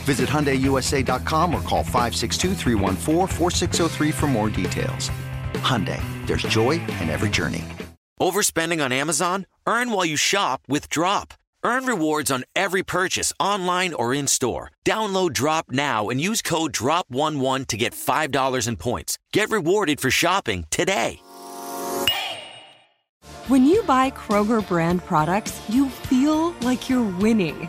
Visit HyundaiUSA.com or call 562 for more details. Hyundai, there's joy in every journey. Overspending on Amazon? Earn while you shop with Drop. Earn rewards on every purchase online or in store. Download Drop now and use code DROP11 to get $5 in points. Get rewarded for shopping today. When you buy Kroger brand products, you feel like you're winning.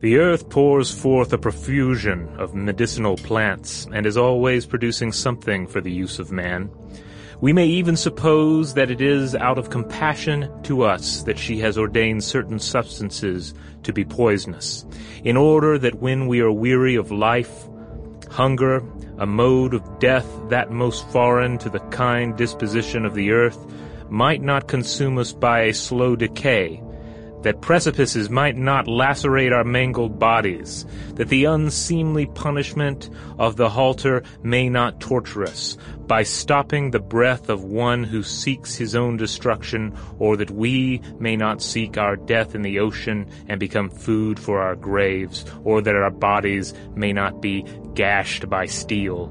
The earth pours forth a profusion of medicinal plants and is always producing something for the use of man. We may even suppose that it is out of compassion to us that she has ordained certain substances to be poisonous, in order that when we are weary of life, hunger, a mode of death that most foreign to the kind disposition of the earth, might not consume us by a slow decay, that precipices might not lacerate our mangled bodies, that the unseemly punishment of the halter may not torture us, by stopping the breath of one who seeks his own destruction, or that we may not seek our death in the ocean and become food for our graves, or that our bodies may not be gashed by steel.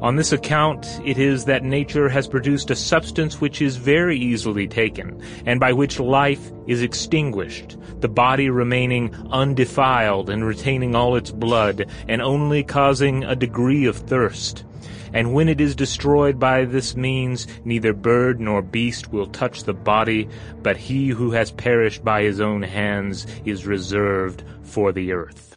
On this account, it is that nature has produced a substance which is very easily taken, and by which life is extinguished, the body remaining undefiled and retaining all its blood, and only causing a degree of thirst. And when it is destroyed by this means, neither bird nor beast will touch the body, but he who has perished by his own hands is reserved for the earth.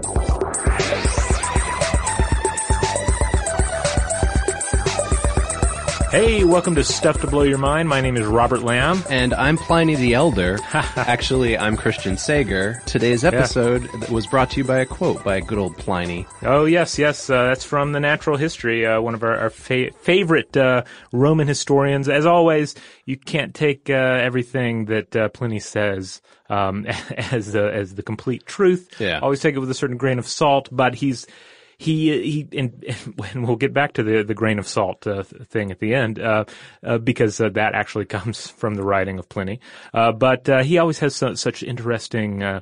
Hey, welcome to Stuff to Blow Your Mind. My name is Robert Lamb. And I'm Pliny the Elder. Actually, I'm Christian Sager. Today's episode was brought to you by a quote by a good old Pliny. Oh yes, yes, uh, that's from the Natural History, uh, one of our, our fa- favorite uh, Roman historians. As always, you can't take uh, everything that uh, Pliny says um, as the, as the complete truth. Yeah. Always take it with a certain grain of salt. But he's he he and, and we'll get back to the the grain of salt uh, thing at the end uh, uh, because uh, that actually comes from the writing of Pliny. Uh, but uh, he always has so, such interesting.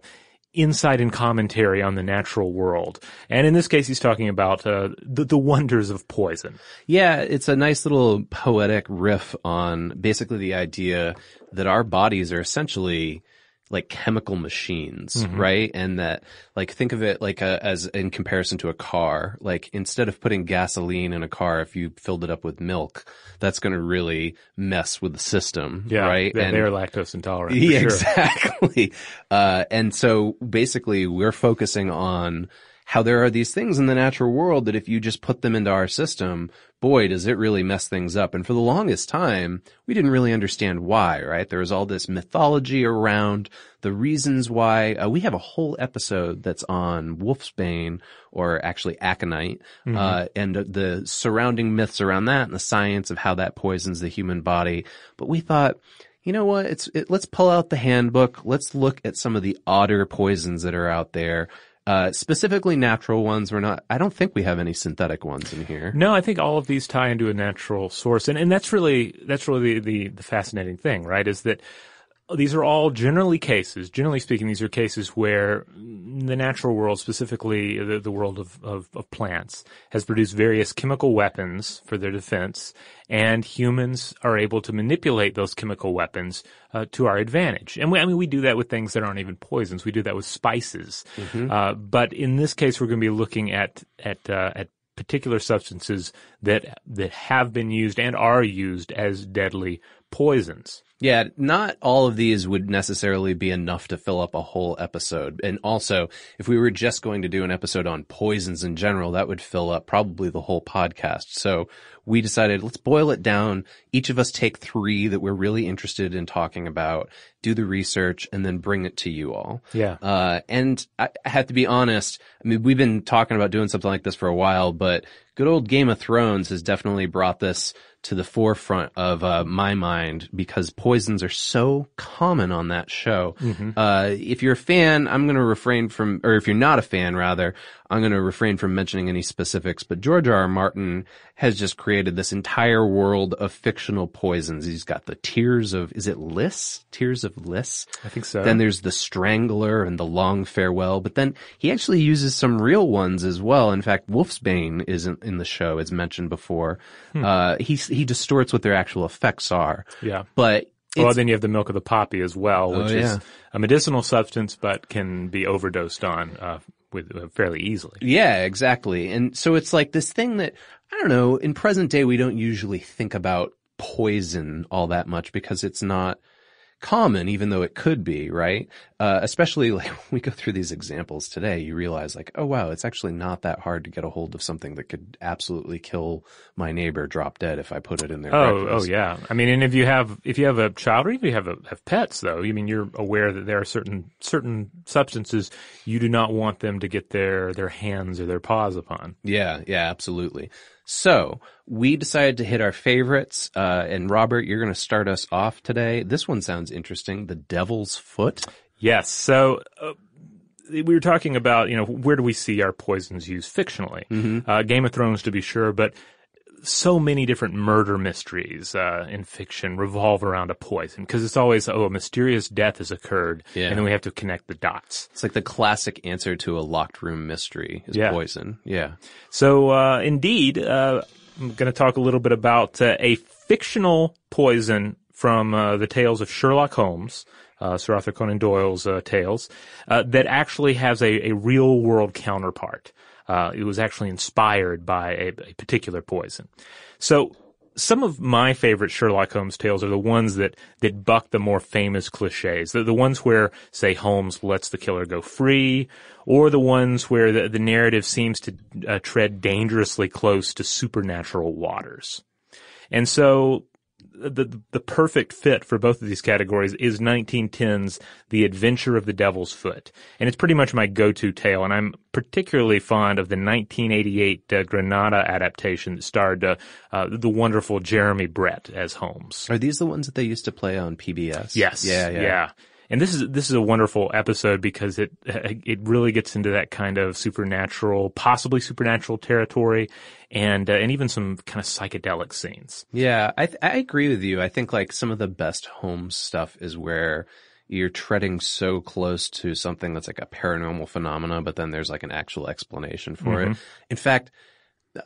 Insight and commentary on the natural world, and in this case, he's talking about the, the wonders of poison. Yeah, it's a nice little poetic riff on basically the idea that our bodies are essentially like chemical machines, Mm-hmm. right? And that, like, think of it like a, as in comparison to a car. Like, instead of putting gasoline in a car, if you filled it up with milk, that's going to really mess with the system, yeah, right? They- And- they're lactose intolerant. Yeah, sure. exactly. Uh, and so basically we're focusing on how there are these things in the natural world that if you just put them into our system, boy, does it really mess things up. And for the longest time, we didn't really understand why, right? There was all this mythology around the reasons why. Uh, we have a whole episode that's on wolfsbane or actually aconite, uh, and the surrounding myths around that and the science of how that poisons the human body. But we thought, you know what? It's it, let's pull out the handbook. Let's look at some of the odder poisons that are out there. Uh, specifically natural ones. We're not, I don't think we have any synthetic ones in here. No, I think all of these tie into a natural source, and and that's really that's really the the, the fascinating thing, right? Is that these are all generally cases, generally speaking, these are cases where the natural world, specifically the, the world of, of, of, plants, has produced various chemical weapons for their defense, and humans are able to manipulate those chemical weapons uh, to our advantage. And we, I mean, we do that with things that aren't even poisons. We do that with spices. Mm-hmm. Uh, but in this case, we're going to be looking at at uh, at particular substances that that have been used and are used as deadly poisons. Yeah, not all of these would necessarily be enough to fill up a whole episode. And also, if we were just going to do an episode on poisons in general, that would fill up probably the whole podcast. So we decided let's boil it down. Each of us take three that we're really interested in talking about, do the research, and then bring it to you all. Yeah. Uh, and I have to be honest. I mean, we've been talking about doing something like this for a while, but good old Game of Thrones has definitely brought this to the forefront of uh, my mind because poisons are so common on that show. Mm-hmm. Uh, if you're a fan, I'm going to refrain from, or if you're not a fan, rather, I'm going to refrain from mentioning any specifics. But George R. R. Martin has just created this entire world of fictional poisons. He's got the tears of, is it Lys? Tears of Lys? I think so. Then there's the Strangler and the Long Farewell. But then he actually uses some real ones as well. In fact, Wolfsbane isn't in the show, as mentioned before. Hmm. Uh, he he distorts what their actual effects are. Yeah. But well, then you have the milk of the poppy as well, which oh, yeah. is a medicinal substance, but can be overdosed on uh, with uh, fairly easily. Yeah, exactly. And so it's like this thing that I don't know. In present day, we don't usually think about poison all that much because it's not common, even though it could be, right? Uh, especially like when we go through these examples today, you realize like, oh wow, it's actually not that hard to get a hold of something that could absolutely kill my neighbor drop dead if I put it in their oh, breakfast. Oh yeah. I mean, and if you have, if you have a child or even if you have a, have pets though, I mean, you're aware that there are certain, certain substances you do not want them to get their, their hands or their paws upon. Yeah. Yeah, absolutely. So we decided to hit our favorites. Uh, and Robert, you're going to start us off today. This one sounds interesting. The Devil's Foot. Yes. So. Uh, we were talking about, you know, where do we see our poisons used fictionally? Mm-hmm. Uh, Game of Thrones, to be sure, but so many different murder mysteries uh, in fiction revolve around a poison because it's always oh a mysterious death has occurred yeah. and then we have to connect the dots. It's like the classic answer to a locked room mystery is yeah. poison. Yeah. So uh, indeed, uh, I'm going to talk a little bit about uh, a fictional poison from uh, the tales of Sherlock Holmes. Uh, Sir Arthur Conan Doyle's tales that actually has a, a real world counterpart. Uh, it was actually inspired by a, a, particular poison. So some of my favorite Sherlock Holmes tales are the ones that, that buck the more famous cliches. The, the ones where, say, Holmes lets the killer go free, or the ones where the, the narrative seems to uh, tread dangerously close to supernatural waters. And so the the perfect fit for both of these categories is 1910's The Adventure of the Devil's Foot, and it's pretty much my go-to tale. And I'm particularly fond of the 1988 uh, Granada adaptation that starred uh, uh, the wonderful Jeremy Brett as Holmes. Are these the ones that they used to play on PBS? Yes. Yeah. Yeah. yeah. And this is this is a wonderful episode because it it really gets into that kind of supernatural, possibly supernatural territory, and uh, and even some kind of psychedelic scenes. Yeah, I th- I agree with you. I think like some of the best Holmes stuff is where you're treading so close to something that's like a paranormal phenomena, but then there's like an actual explanation for mm-hmm. it. In fact,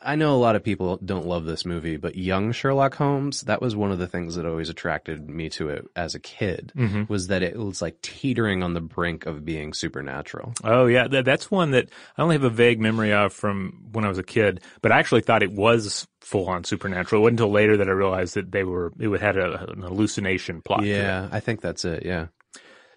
I know a lot of people don't love this movie, but young Sherlock Holmes, that was one of the things that always attracted me to it as a kid, mm-hmm. was that it was like teetering on the brink of being supernatural. Oh yeah, that's one that I only have a vague memory of from when I was a kid, but I actually thought it was full on supernatural. It wasn't until later that I realized that they were, it had a, an hallucination plot. Yeah, I think that's it, yeah.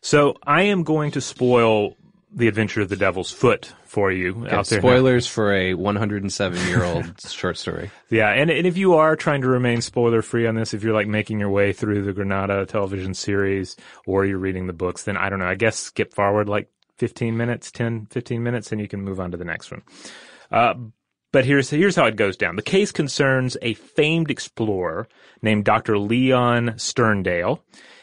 So I am going to spoil the Adventure of the Devil's Foot for you okay, out there. Spoilers now. for a 107 year old short story. Yeah, and, and if you are trying to remain spoiler free on this, if you're like making your way through the Granada television series or you're reading the books, then I don't know. I guess skip forward like 15 minutes, 10, 15 minutes, and you can move on to the next one. Uh, but here's here's how it goes down. The case concerns a famed explorer named Dr. Leon Sterndale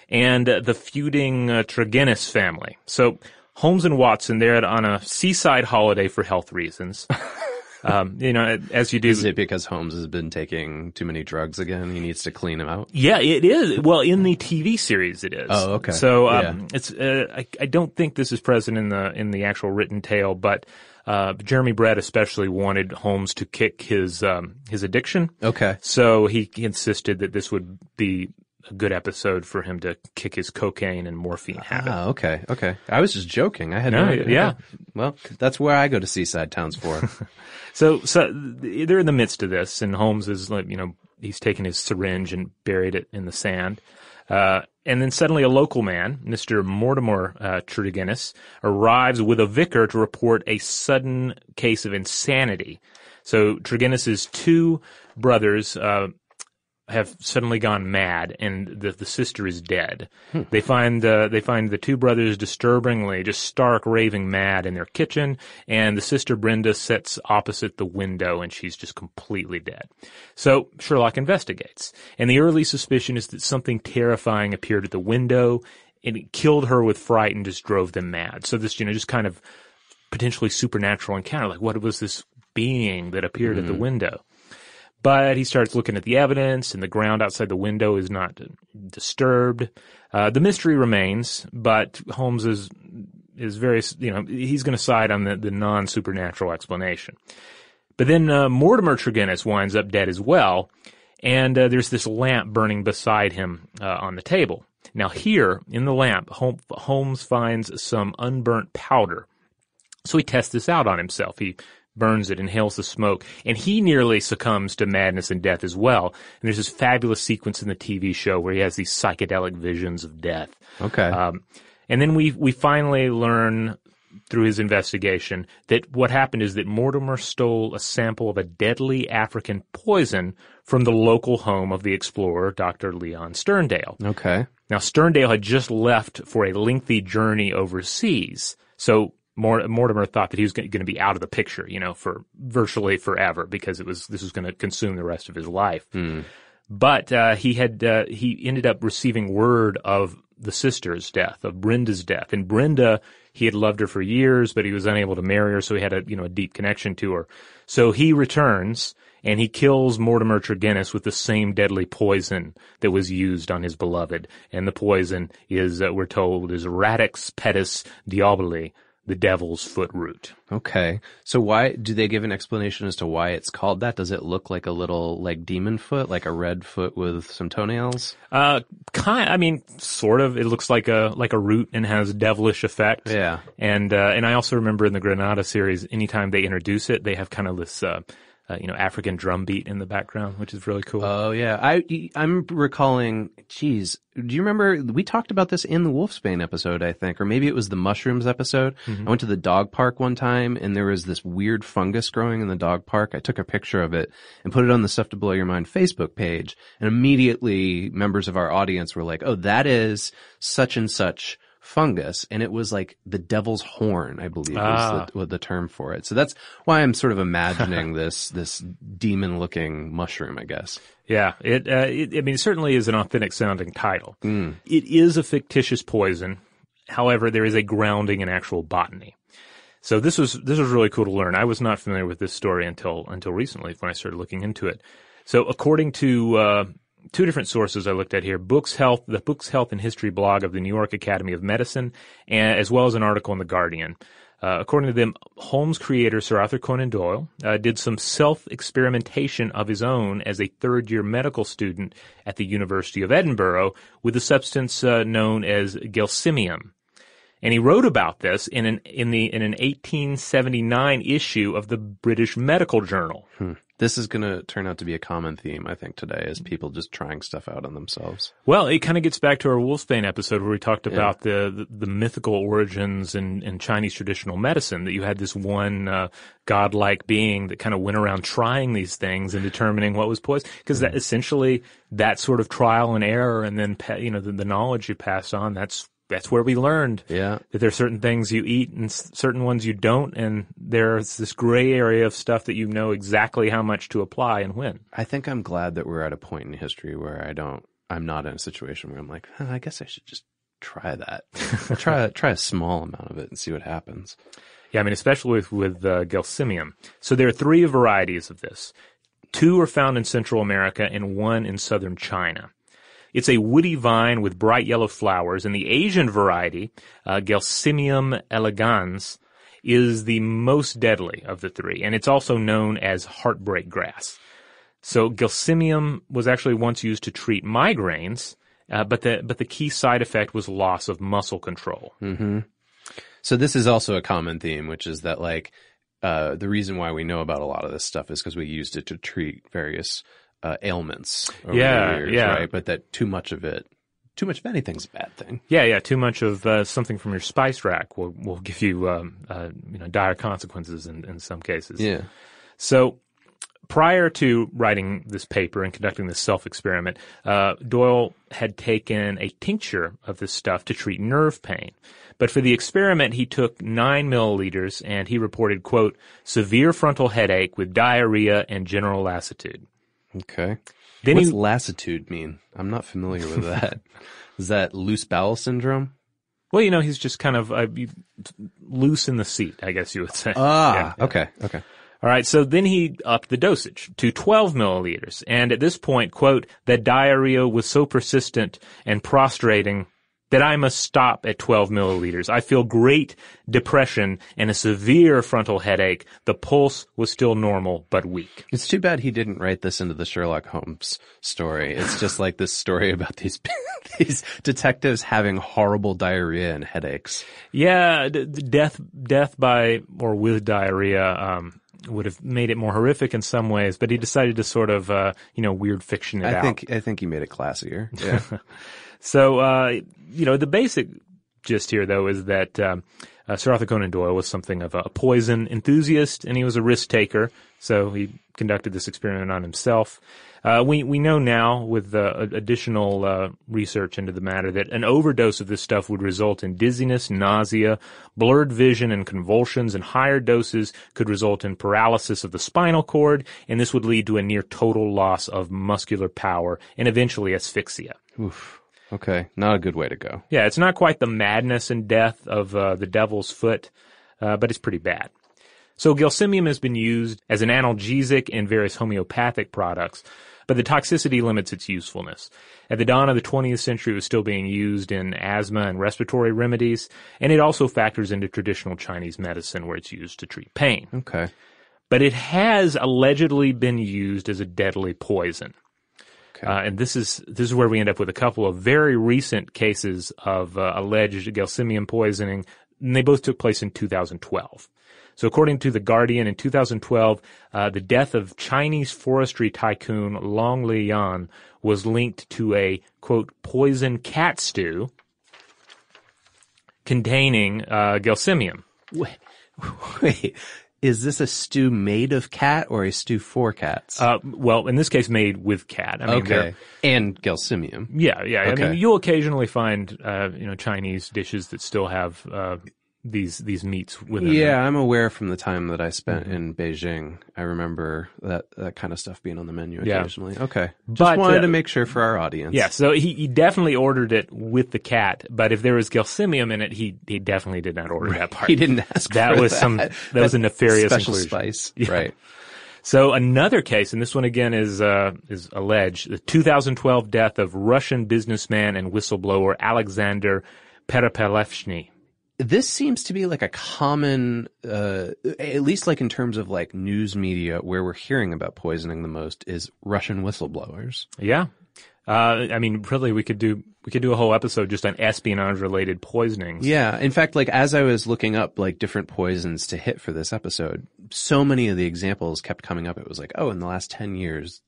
and uh, the feuding uh, Tregennis family. So Holmes and Watson, they're on a seaside holiday for health reasons. um, you know, as you do. Is it because Holmes has been taking too many drugs again? He needs to clean them out. Yeah, it is. Well, in the TV series, it is. Oh, okay. So um, Yeah. it's. Uh, I, I don't think this is present in the in the actual written tale, but uh, Jeremy Brett especially wanted Holmes to kick his um, his addiction. Okay. So he insisted that this would be a good episode for him to kick his cocaine and morphine habit. Ah, okay, okay. I was just joking. I had No, no, idea. yeah. Well, that's where I go to seaside towns for. So, so they're in the midst of this, and Holmes is like, you know, he's taken his syringe and buried it in the sand. Uh, and then suddenly a local man, Mr. Mortimer uh, Tregennis, arrives with a vicar to report a sudden case of insanity. So Tregennis's two brothers, uh, have suddenly gone mad, and the the sister is dead. They find uh, they find the two brothers disturbingly just stark raving mad in their kitchen, and the sister Brenda sits opposite the window, and she's just completely dead. So Sherlock investigates, and the early suspicion is that something terrifying appeared at the window, and it killed her with fright and just drove them mad. So this you know just kind of potentially supernatural encounter, like what was this being that appeared at the window? But he starts looking at the evidence, and the ground outside the window is not disturbed. Uh, the mystery remains, but Holmes is is very, you know, he's going to side on the, the non supernatural explanation. But then uh, Mortimer Tregennis winds up dead as well, and uh, there's this lamp burning beside him uh, on the table. Now here in the lamp, Holmes finds some unburnt powder. So he tests this out on himself. He burns it, inhales the smoke, and he nearly succumbs to madness and death as well. And there's this fabulous sequence in the TV show where he has these psychedelic visions of death. Okay. Um, and then we we finally learn through his investigation that what happened is that Mortimer stole a sample of a deadly African poison from the local home of the explorer, Dr. Leon Sterndale. okay. Now, Sterndale had just left for a lengthy journey overseas, so Mort- Mortimer thought that he was going to be out of the picture, you know, for virtually forever because it was this was going to consume the rest of his life. But uh, he had uh, he ended up receiving word of the sister's death, of Brenda's death, and Brenda he had loved her for years, but he was unable to marry her, so he had a you know a deep connection to her. So he returns and he kills Mortimer Tregennis with the same deadly poison that was used on his beloved, and the poison is uh, we're told is Radix pedis diaboli, the devil's foot root. Okay. So why do they give an explanation as to why it's called that? Does it look like a little like demon foot, like a red foot with some toenails? Uh, kind. I mean, sort of. It looks like a like a root and has devilish effect. Yeah. And uh, and I also remember in the Granada series, anytime they introduce it, they have kind of this. Uh, uh, you know, African drum beat in the background, which is really cool. Oh yeah. I I'm recalling. Geez, do you remember we talked about this in the Wolfsbane episode? I think, or maybe it was the mushrooms episode. I went to the dog park one time, and there was this weird fungus growing in the dog park. I took a picture of it and put it on the Stuff to Blow Your Mind Facebook page, and immediately members of our audience were like, "Oh, that is such and such." Fungus and it was like the devil's horn i believe Ah. was the, the term for it so that's why i'm sort of imagining this this demon looking mushroom i guess Yeah, it, uh, it. I mean, it certainly is an authentic sounding title. Mm. It is a fictitious poison. However, there is a grounding in actual botany. So this was this was really cool to learn. I was not familiar with this story until until recently when I started looking into it. So according to uh, two different sources I looked at here, Books Health, the Books Health and History blog of the New York Academy of Medicine, and as well as an article in the Guardian. Uh, according to them, Holmes creator Sir Arthur Conan Doyle uh, did some self-experimentation of his own as a third-year medical student at the University of Edinburgh with a substance uh, known as gelsemium. And he wrote about this in an in the in an 1879 issue of the British Medical Journal. This is going to turn out to be a common theme, I think, today, is people just trying stuff out on themselves. Well, it kind of gets back to our Wolfsbane episode where we talked about the, the the mythical origins in, in Chinese traditional medicine. That you had this one uh, godlike being that kind of went around trying these things and determining what was poison. Because that essentially that sort of trial and error, and then you know the, the knowledge you pass on. That's that's where we learned Yeah. that there's certain things you eat and s- certain ones you don't, and there's this gray area of stuff that you know exactly how much to apply and when. I think I'm glad that we're at a point in history where I don't, I'm not in a situation where I'm like, huh, I guess I should just try that. Try try a small amount of it and see what happens. Yeah, I mean, especially with, with uh, Gelsemium. So there are three varieties of this. Two are found in Central America and one in southern China. It's a woody vine with bright yellow flowers, and the Asian variety, uh, Gelsemium elegans, is the most deadly of the three, and it's also known as heartbreak grass. So Gelsemium was actually once used to treat migraines, uh, but the but the key side effect was loss of muscle control. Mm-hmm. So this is also a common theme, which is that like uh, the reason why we know about a lot of this stuff is because we used it to treat various uh, ailments. Over Yeah, the years, yeah. Right, but that too much of it, too much of anything's a bad thing. Yeah, yeah. Too much of uh, something from your spice rack will will give you um, uh, you know dire consequences in in some cases. Yeah. So prior to writing this paper and conducting this self experiment, uh, Doyle had taken a tincture of this stuff to treat nerve pain. But for the experiment, he took nine milliliters and he reported, quote, severe frontal headache with diarrhea and general lassitude. Okay. Then What's he- lassitude mean? I'm not familiar with that. is that loose bowel syndrome? Well, you know, he's just kind of uh, loose in the seat, I guess you would say. Ah, Yeah. okay, okay. All right, so then he upped the dosage to 12 milliliters. And at this point, quote, the diarrhea was so persistent and prostrating that I must stop at 12 milliliters. I feel great depression and a severe frontal headache. The pulse was still normal, but weak. It's too bad he didn't write this into the Sherlock Holmes story. It's just like this story about these these detectives having horrible diarrhea and headaches. Yeah, d- death, death by or with diarrhea, um, would have made it more horrific in some ways, but he decided to sort of, uh, you know, weird fiction it I out. think I think he made it classier. Yeah. So, uh, you know, the basic gist here, though, is that um, uh, Sir Arthur Conan Doyle was something of a poison enthusiast, and he was a risk taker. So he conducted this experiment on himself. Uh, we we know now with uh, additional uh, research into the matter that an overdose of this stuff would result in dizziness, nausea, blurred vision, and convulsions. And higher doses could result in paralysis of the spinal cord, and this would lead to a near total loss of muscular power and eventually asphyxia. Oof. Okay. Not a good way to go. Yeah, it's not quite the madness and death of uh, the devil's foot, uh, but it's pretty bad. So gelsemium has been used as an analgesic in various homeopathic products, but the toxicity limits its usefulness. At the dawn of the 20th century, it was still being used in asthma and respiratory remedies, and it also factors into traditional Chinese medicine where it's used to treat pain. Okay. But it has allegedly been used as a deadly poison. Okay. Uh, and this is this is where we end up with a couple of very recent cases of uh, alleged gelsemium poisoning, and they both took place in 2012. So, according to the Guardian, in 2012, uh, the death of Chinese forestry tycoon Long Liyan was linked to a quote poison cat stew containing uh, gelsemium. Wait, wait. Is this a stew made of cat or a stew for cats? Uh, well, in this case, made with cat. I mean, okay. And gelsemium. Yeah, yeah. I mean, you'll occasionally find, uh, you know, Chinese dishes that still have uh, these these meats within Yeah, them. I'm aware from the time that I spent Mm-hmm. in Beijing. I remember that that kind of stuff being on the menu Yeah. occasionally. Okay. Just But, wanted uh, to make sure for our audience. Yeah, so he, he definitely ordered it with the cat, but if there was gelsemium in it, he he definitely did not order that part. He didn't ask That for was that. some that was a nefarious special inclusion. spice. Yeah. Right. So another case, and this one again is uh, is alleged, the 2012 death of Russian businessman and whistleblower Alexander Perepilichny. This seems to be like a common, uh, at least like in terms of like news media where we're hearing about poisoning the most is Russian whistleblowers. Yeah. Uh, I mean, really, we could do we could do a whole episode just on espionage related poisonings. Yeah. In fact, like as I was looking up like different poisons to hit for this episode, so many of the examples kept coming up. It was like, oh, in the last 10 years,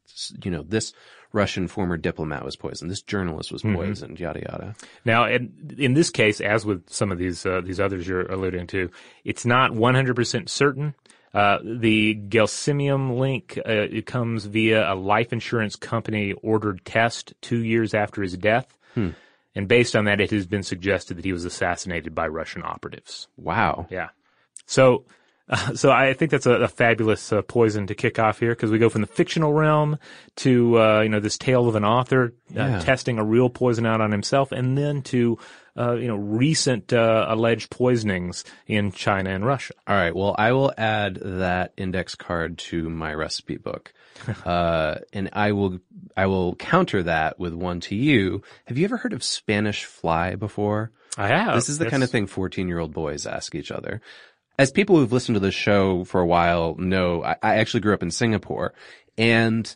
you know, this Russian former diplomat was poisoned. This journalist was poisoned, yada, yada. Now, in, in this case, as with some of these uh, these others you're alluding to, it's not 100% certain. Uh, the Gelsemium link uh, it comes via a life insurance company ordered test two years after his death, and based on that, it has been suggested that he was assassinated by Russian operatives. Wow. Yeah. So, uh, so I think that's a, a fabulous uh, poison to kick off here because we go from the fictional realm to uh, you know this tale of an author uh, Yeah. testing a real poison out on himself, and then to uh, you know, recent uh, alleged poisonings in China and Russia. All right. Well, I will add that index card to my recipe book. uh, and I will, I will counter that with one to you. Have you ever heard of Spanish fly before? I have. This is the Yes. kind of thing 14 year old boys ask each other. As people who've listened to the show for a while know, I, I actually grew up in Singapore and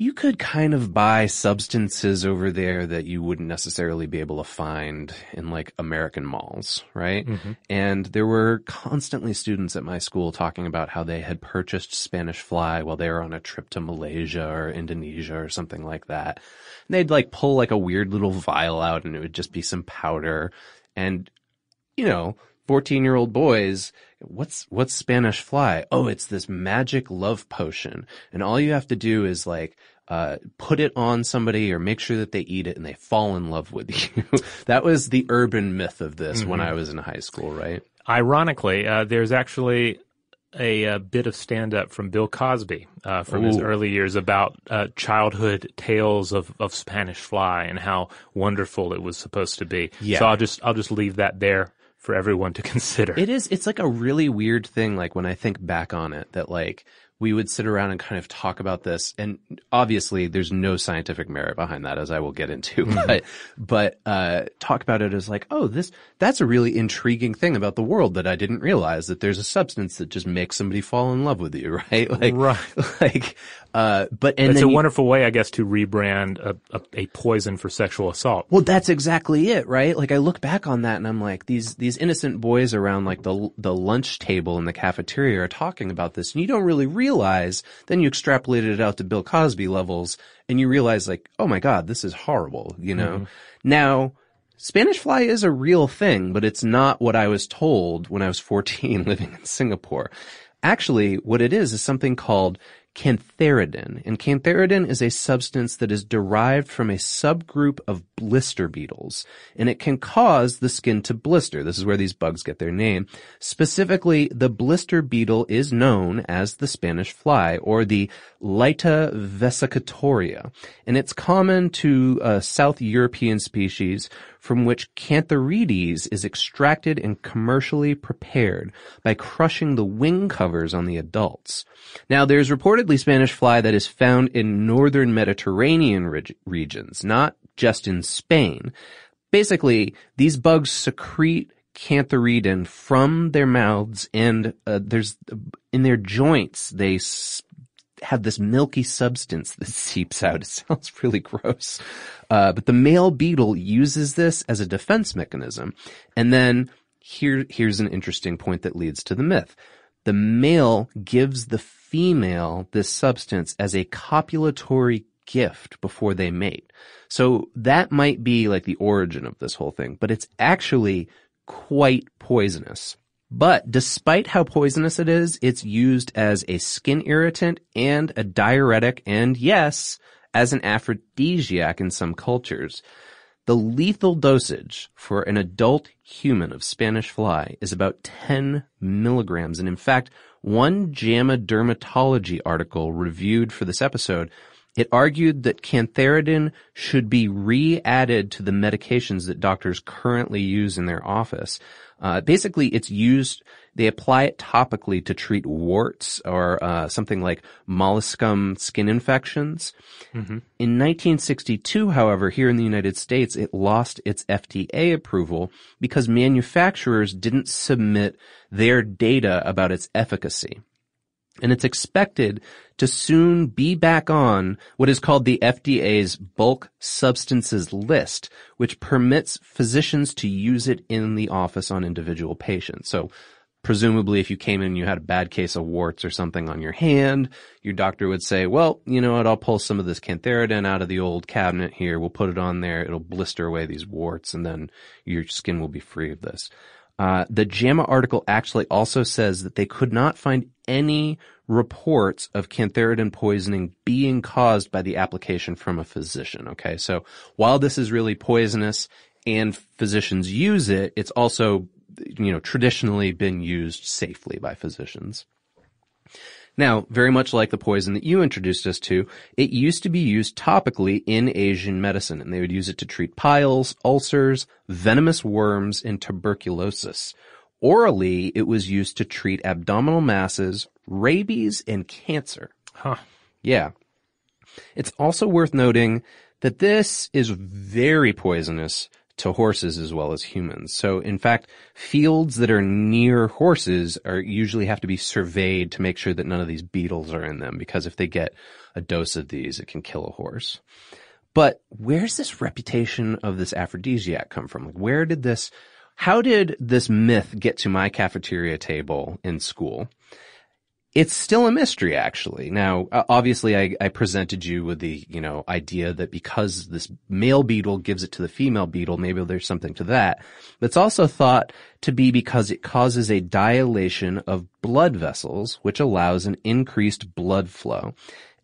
you could kind of buy substances over there that you wouldn't necessarily be able to find in like American malls, right? Mm-hmm. And there were constantly students at my school talking about how they had purchased Spanish fly while they were on a trip to Malaysia or Indonesia or something like that. And they'd like pull like a weird little vial out and it would just be some powder. And, you know, 14 year old boys, what's, what's Spanish fly? Oh, it's this magic love potion. And all you have to do is like, uh, put it on somebody or make sure that they eat it and they fall in love with you. that was the urban myth of this when I was in high school, right? Ironically, uh, there's actually a, uh bit of stand up from Bill Cosby uh, from his early years about uh, childhood tales of, of Spanish fly and how wonderful it was supposed to be. Yeah. So I'll just I'll just leave that there for everyone to consider. It is, it's like a really weird thing, like when I think back on it, that like, we would sit around and kind of talk about this and obviously there's no scientific merit behind that as I will get into, but, but, uh, talk about it as like, oh, this, that's a really intriguing thing about the world that I didn't realize that there's a substance that just makes somebody fall in love with you, right? Like, Right. like, uh, but, and it's a you- wonderful way, I guess, to rebrand a, a, a poison for sexual assault. Well, that's exactly it, right? Like I look back on that and I'm like, these, these innocent boys around like the, the lunch table in the cafeteria are talking about this and you don't really realize, then you extrapolate it out to Bill Cosby levels and you realize like, oh my God, this is horrible, you know? Now, Spanish fly is a real thing, but it's not what I was told when I was 14 living in Singapore. Actually, what it is is something called cantharidin. And cantharidin is a substance that is derived from a subgroup of blister beetles. And it can cause the skin to blister. This is where these bugs get their name. Specifically, the blister beetle is known as the Spanish fly or the Lytta vesicatoria. And it's common to uh, South European species from which cantharides is extracted and commercially prepared by crushing the wing covers on the adults. Now, there's reportedly Spanish fly that is found in northern Mediterranean reg- regions, not just in Spain. Basically, these bugs secrete cantharidin from their mouths and uh, there's in their joints they s- have this milky substance that seeps out. It sounds really gross. Uh, but the male beetle uses this as a defense mechanism. And then here, here's an interesting point that leads to the myth. The male gives the female this substance as a copulatory gift before they mate. So that might be like the origin of this whole thing, but it's actually quite poisonous. But despite how poisonous it is, it's used as a skin irritant and a diuretic and yes, as an aphrodisiac in some cultures. The lethal dosage for an adult human of Spanish fly is about 10 milligrams. And in fact, one JAMA dermatology article reviewed for this episode, it argued that cantharidin should be re-added to the medications that doctors currently use in their office. Uh, basically, it's used, they apply it topically to treat warts or uh, something like molluscum skin infections. In 1962, however, here in the United States, it lost its FDA approval because manufacturers didn't submit their data about its efficacy. And it's expected to soon be back on what is called the FDA's bulk substances list, which permits physicians to use it in the office on individual patients. So presumably if you came in and you had a bad case of warts or something on your hand, your doctor would say, well, you know what, I'll pull some of this cantharidin out of the old cabinet here. We'll put it on there. It'll blister away these warts and then your skin will be free of this. Uh, the JAMA article actually also says that they could not find any reports of cantharidin poisoning being caused by the application from a physician. Okay. So while this is really poisonous and physicians use it, it's also, you know, traditionally been used safely by physicians. Now, very much like the poison that you introduced us to, it used to be used topically in Asian medicine, and they would use it to treat piles, ulcers, venomous worms, and tuberculosis. Orally, it was used to treat abdominal masses, rabies, and cancer. Huh. Yeah. It's also worth noting that this is very poisonous to horses as well as humans. So in fact, fields that are near horses are usually have to be surveyed to make sure that none of these beetles are in them because if they get a dose of these, it can kill a horse. But where's this reputation of this aphrodisiac come from? Like where did this, how did this myth get to my cafeteria table in school? It's still a mystery actually. Now, uh, obviously I, I, presented you with the, you know, idea that because this male beetle gives it to the female beetle, maybe there's something to that. But it's also thought to be because it causes a dilation of blood vessels, which allows an increased blood flow.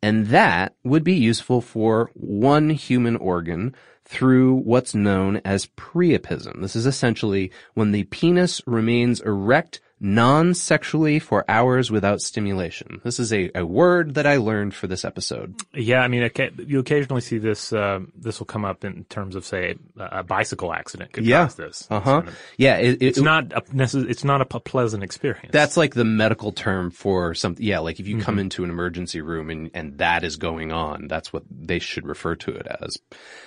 And that would be useful for one human organ through what's known as priapism. This is essentially when the penis remains erect non-sexually for hours without stimulation. This is a, a word that I learned for this episode. Yeah, I mean, you occasionally see this. Uh, this will come up in terms of, say, a bicycle accident could yeah. cause this. Uh huh. yeah, it, it, it's not a It's not a pleasant experience. That's like the medical term for something. Yeah, like if you mm-hmm. come into an emergency room and and that is going on, that's what they should refer to it as.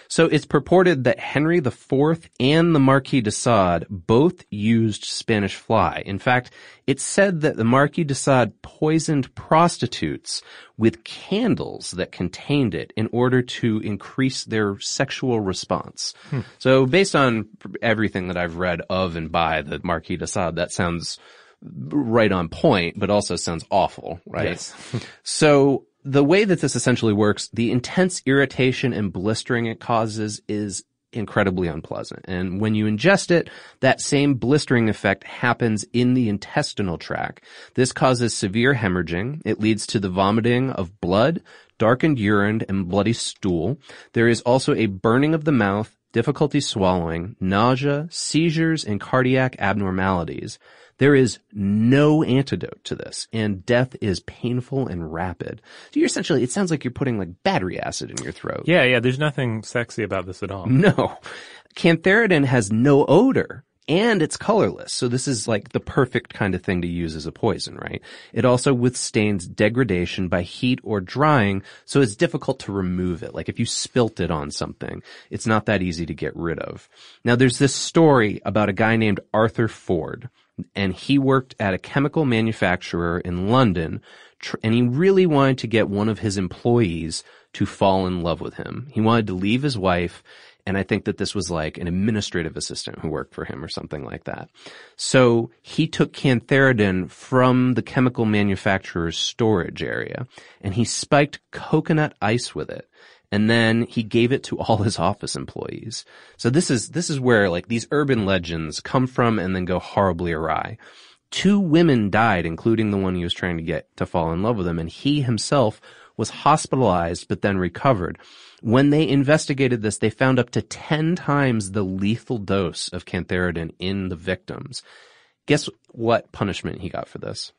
So it's purported that Henry IV and the Marquis de Sade both used Spanish fly. In fact, it's said that the Marquis de Sade poisoned prostitutes with candles that contained it in order to increase their sexual response. Hmm. So based on everything that I've read of and by the Marquis de Sade, that sounds right on point, but also sounds awful, right? Yes. so the way that this essentially works, the intense irritation and blistering it causes is incredibly unpleasant. And when you ingest it, that same blistering effect happens in the intestinal tract. This causes severe hemorrhaging. It leads to the vomiting of blood, darkened urine, and bloody stool. There is also a burning of the mouth, difficulty swallowing, nausea, seizures, and cardiac abnormalities. There is no antidote to this, and death is painful and rapid. So you're essentially, it sounds like you're putting like battery acid in your throat. Yeah, yeah, there's nothing sexy about this at all. No. Cantharidin has no odor and it's colorless. So this is like the perfect kind of thing to use as a poison, right? It also withstands degradation by heat or drying, so it's difficult to remove it. Like if you spilt it on something, it's not that easy to get rid of. Now there's this story about a guy named Arthur Ford and he worked at a chemical manufacturer in London, and he really wanted to get one of his employees to fall in love with him. He wanted to leave his wife, and I think that this was like an administrative assistant who worked for him or something like that. So he took cantharidin from the chemical manufacturer's storage area, and he spiked coconut ice with it and then he gave it to all his office employees. So this is, this is where like these urban legends come from and then go horribly awry. Two women died, including the one he was trying to get to fall in love with him, and he himself was hospitalized but then recovered. When they investigated this, they found up to 10 times the lethal dose of cantharidin in the victims. Guess what punishment he got for this?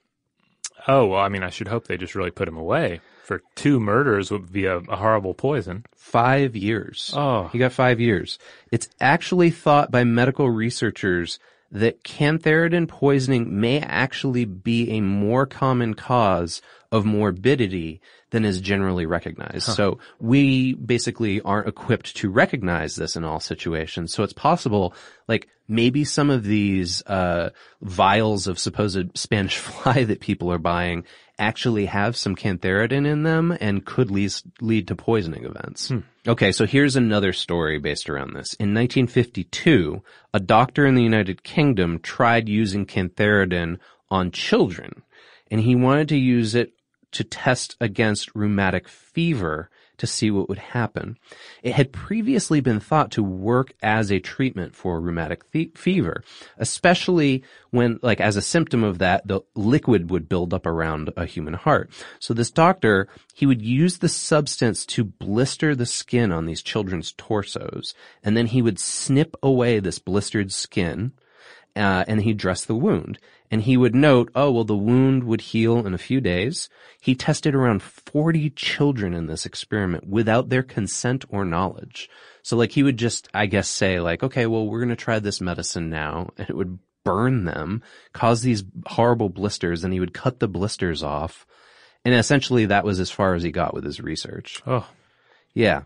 Oh, well, I mean, I should hope they just really put him away for two murders would be a, a, horrible poison. Five years. Oh. He got five years. It's actually thought by medical researchers that cantharidin poisoning may actually be a more common cause of morbidity than is generally recognized. Huh. So we basically aren't equipped to recognize this in all situations. So it's possible, like maybe some of these uh, vials of supposed Spanish fly that people are buying actually have some cantharidin in them and could lead, lead to poisoning events. Hmm. Okay, so here's another story based around this. In 1952, a doctor in the United Kingdom tried using cantharidin on children, and he wanted to use it to test against rheumatic fever to see what would happen. It had previously been thought to work as a treatment for rheumatic fever, especially when, like, as a symptom of that, the liquid would build up around a human heart. So this doctor, he would use the substance to blister the skin on these children's torsos, and then he would snip away this blistered skin, uh, and he'd dress the wound. And he would note, oh, well, the wound would heal in a few days. He tested around 40 children in this experiment without their consent or knowledge. So like he would just, I guess, say like, okay, well, we're going to try this medicine now. And it would burn them, cause these horrible blisters, and he would cut the blisters off. And essentially that was as far as he got with his research. Oh, Yeah.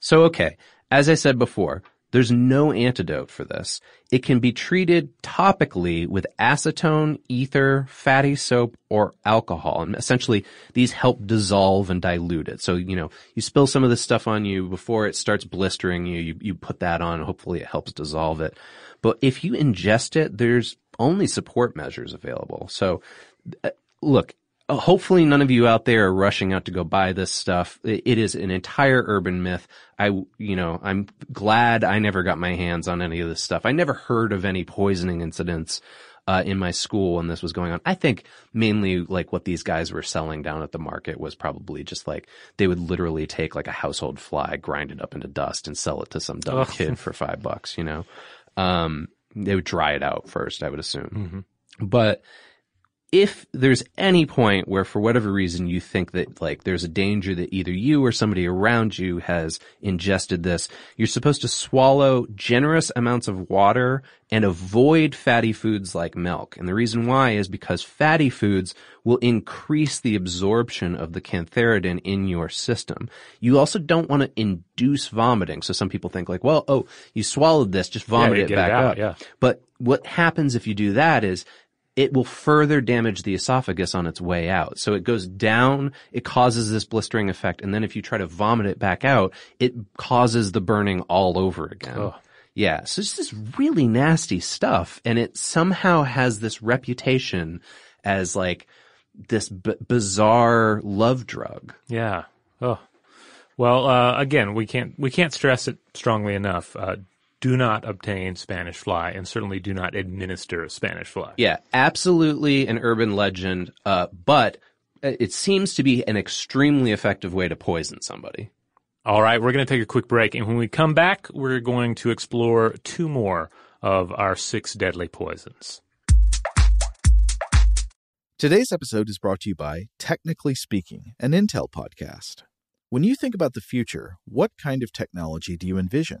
So, okay. As I said before, there's no antidote for this. It can be treated topically with acetone, ether, fatty soap, or alcohol. And essentially, these help dissolve and dilute it. So, you know, you spill some of this stuff on you before it starts blistering you, you, you put that on, hopefully it helps dissolve it. But if you ingest it, there's only support measures available. So, uh, look, hopefully none of you out there are rushing out to go buy this stuff. It, is an entire urban myth. I, you know, I'm glad I never got my hands on any of this stuff. I never heard of any poisoning incidents. Uh, in my school when this was going on. I think mainly like what these guys were selling down at the market was probably just like they would literally take like a household fly, grind it up into dust and sell it to some dumb Oh. kid for five bucks, you know? Um, they would dry it out first, I would assume. But if there's any point where for whatever reason you think that like there's a danger that either you or somebody around you has ingested this, you're supposed to swallow generous amounts of water and avoid fatty foods like milk. And the reason why is because fatty foods will increase the absorption of the cantharidin in your system. You also don't want to induce vomiting. So some people think like, well, oh, you swallowed this, just vomit you it get it back out, up. yeah. But what happens if you do that is it will further damage the esophagus on its way out. So it goes down, it causes this blistering effect, and then if you try to vomit it back out, it causes the burning all over again. Ugh. Yeah, so it's this really nasty stuff, and it somehow has this reputation as like this b- bizarre love drug. yeah. Oh, well. Uh, again, we can't we can't stress it strongly enough. Uh, do not obtain Spanish fly, and certainly do not administer Spanish fly. Yeah, absolutely an urban legend, uh, but it seems to be an extremely effective way to poison somebody. All right, we're going to take a quick break, and when we come back, we're going to explore two more of our six deadly poisons. Today's episode is brought to you by Technically Speaking, an Intel podcast. When you think about the future, what kind of technology do you envision?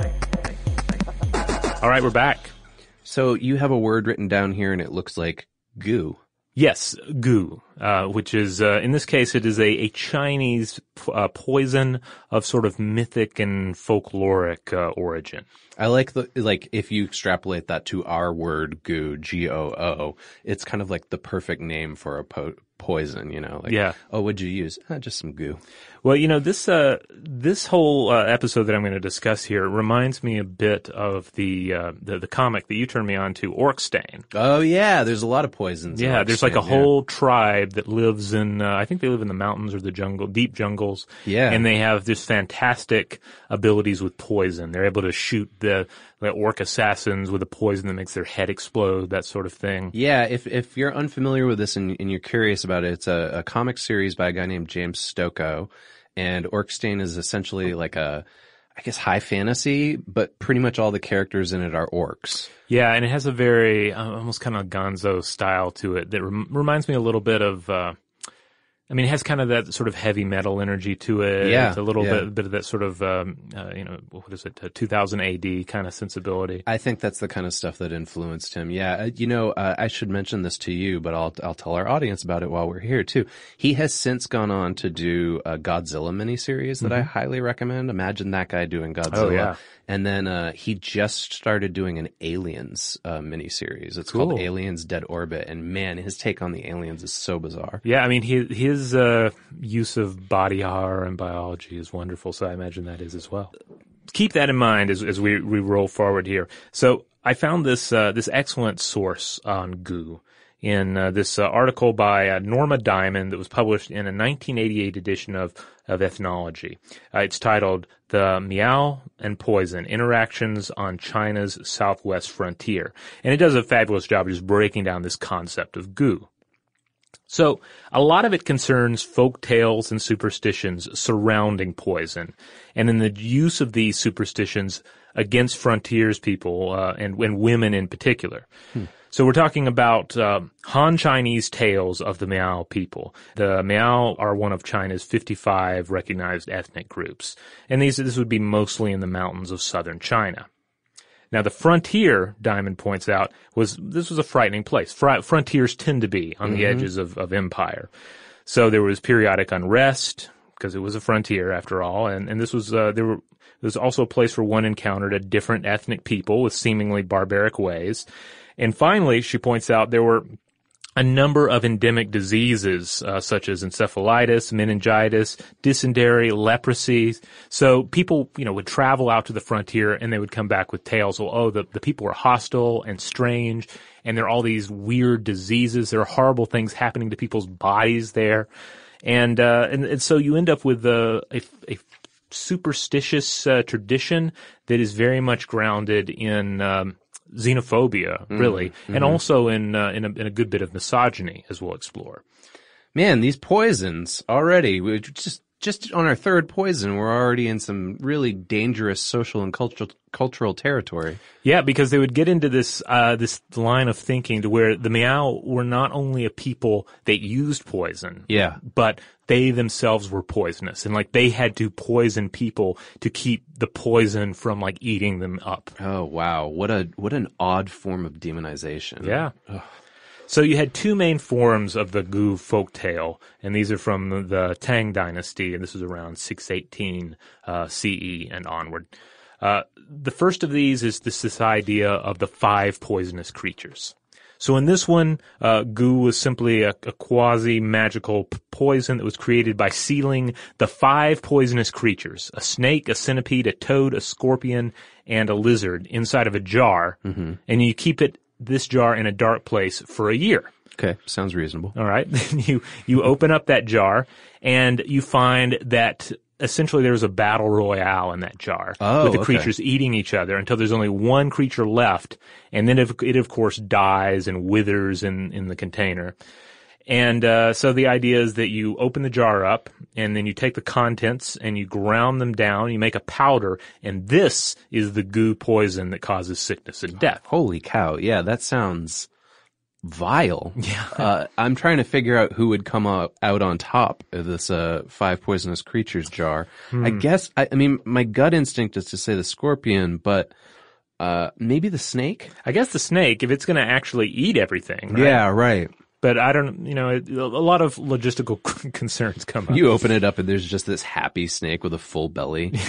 All right, we're back. So you have a word written down here and it looks like goo. Yes, goo, uh, which is, uh, in this case, it is a, a Chinese uh, poison of sort of mythic and folkloric uh, origin. I like the, like, if you extrapolate that to our word goo, G-O-O, it's kind of like the perfect name for a po- poison, you know? Like, Yeah. Oh, what'd you use? "Ah, just some goo. Well, you know this uh, this whole uh, episode that I'm going to discuss here reminds me a bit of the uh, the, the comic that you turned me on to, Orkstain. Oh yeah, there's a lot of poisons. in Yeah, there's like a yeah. whole tribe that lives in. Uh, I think they live in the mountains or the jungle, deep jungles. Yeah. and they have this fantastic abilities with poison. They're able to shoot the, the orc assassins with a poison that makes their head explode, that sort of thing. Yeah, if if you're unfamiliar with this and, and you're curious about it, it's a, a comic series by a guy named James Stocco, and Orkstein is essentially like a, I guess high fantasy, but pretty much all the characters in it are orcs. Yeah, and it has a very uh, almost kind of Gonzo style to it that rem- reminds me a little bit of. Uh, I mean, it has kind of that sort of heavy metal energy to it. Yeah, It's a little yeah. bit, bit of that sort of, um, uh, you know, what is it, uh, 2000 AD kind of sensibility. I think that's the kind of stuff that influenced him. Yeah, uh, you know, uh, I should mention this to you, but I'll I'll tell our audience about it while we're here too. He has since gone on to do a Godzilla miniseries that I highly recommend. Imagine that guy doing Godzilla. Mm-hmm. Oh, yeah. And then uh, he just started doing an Aliens uh, miniseries. It's Cool. called Aliens Dead Orbit, and man, his take on the aliens is so bizarre. Yeah, I mean, he his, his uh, use of body horror and biology is wonderful, so I imagine that is as well. Keep that in mind as, as we, we roll forward here. So I found this uh, this excellent source on goo in uh, this uh, article by uh, Norma Diamond that was published in a 1988 edition of of Ethnology. Uh, it's titled "The Meow and Poison: Interactions on China's Southwest Frontier," and it does a fabulous job just breaking down this concept of goo. So a lot of it concerns folk tales and superstitions surrounding poison, and in the use of these superstitions against frontiers people uh, and, and women in particular. So we're talking about um, Han Chinese tales of the Miao people. The Miao are one of China's 55 recognized ethnic groups, and these this would be mostly in the mountains of southern China. Now, the frontier, Diamond points out, was this was a frightening place. Fr- frontiers tend to be on the edges of, of empire. So there was periodic unrest because it was a frontier after all, and, and this was uh, there were there was also a place where one encountered a different ethnic people with seemingly barbaric ways. And finally, she points out there were a number of endemic diseases, uh, such as encephalitis, meningitis, dysentery, leprosy. So people, you know, would travel out to the frontier and they would come back with tales. Well, oh, the, the people were hostile and strange and there are all these weird diseases. There are horrible things happening to people's bodies there. And, uh, and, and so you end up with a, a, a superstitious uh, tradition that is very much grounded in, um, xenophobia, really, and also in uh, in, a, in a good bit of misogyny, as we'll explore. Man, these poisons already, we just, just on our third poison, we're already in some really dangerous social and cultural, cultural territory. Yeah, because they would get into this uh, this line of thinking to where the Miao were not only a people that used poison, Yeah. but they themselves were poisonous, and like they had to poison people to keep the poison from like eating them up. Oh wow, what a what an odd form of demonization. Yeah. So you had two main forms of the Gu folk tale, and these are from the Tang Dynasty, and this is around 618 uh, CE and onward. Uh, the first of these is this, this idea of the five poisonous creatures. So in this one, uh, goo was simply a, a quasi magical p- poison that was created by sealing the five poisonous creatures a snake, a centipede, a toad, a scorpion, and a lizard inside of a jar. Mm-hmm. And you keep it, this jar in a dark place for a year. Okay, sounds reasonable. All right. You, you open up that jar and you find that essentially there's a battle royale in that jar Oh, with the okay. creatures eating each other until there's only one creature left. And then it, it of course dies and withers in, in the container. And uh, so the idea is that you open the jar up and then you take the contents and you ground them down. You make a powder, and this is the goo poison that causes sickness and death. Holy cow. Yeah, that sounds vile. Yeah. uh, I'm trying to figure out who would come out, out on top of this uh, five poisonous creatures jar. I Hmm. guess, I, I mean, my gut instinct is to say the scorpion, but uh, maybe the snake? I guess the snake, if it's going to actually eat everything. right? Yeah, right. But I don't, you know, it, a lot of logistical concerns come up. You open it up and there's just this happy snake with a full belly.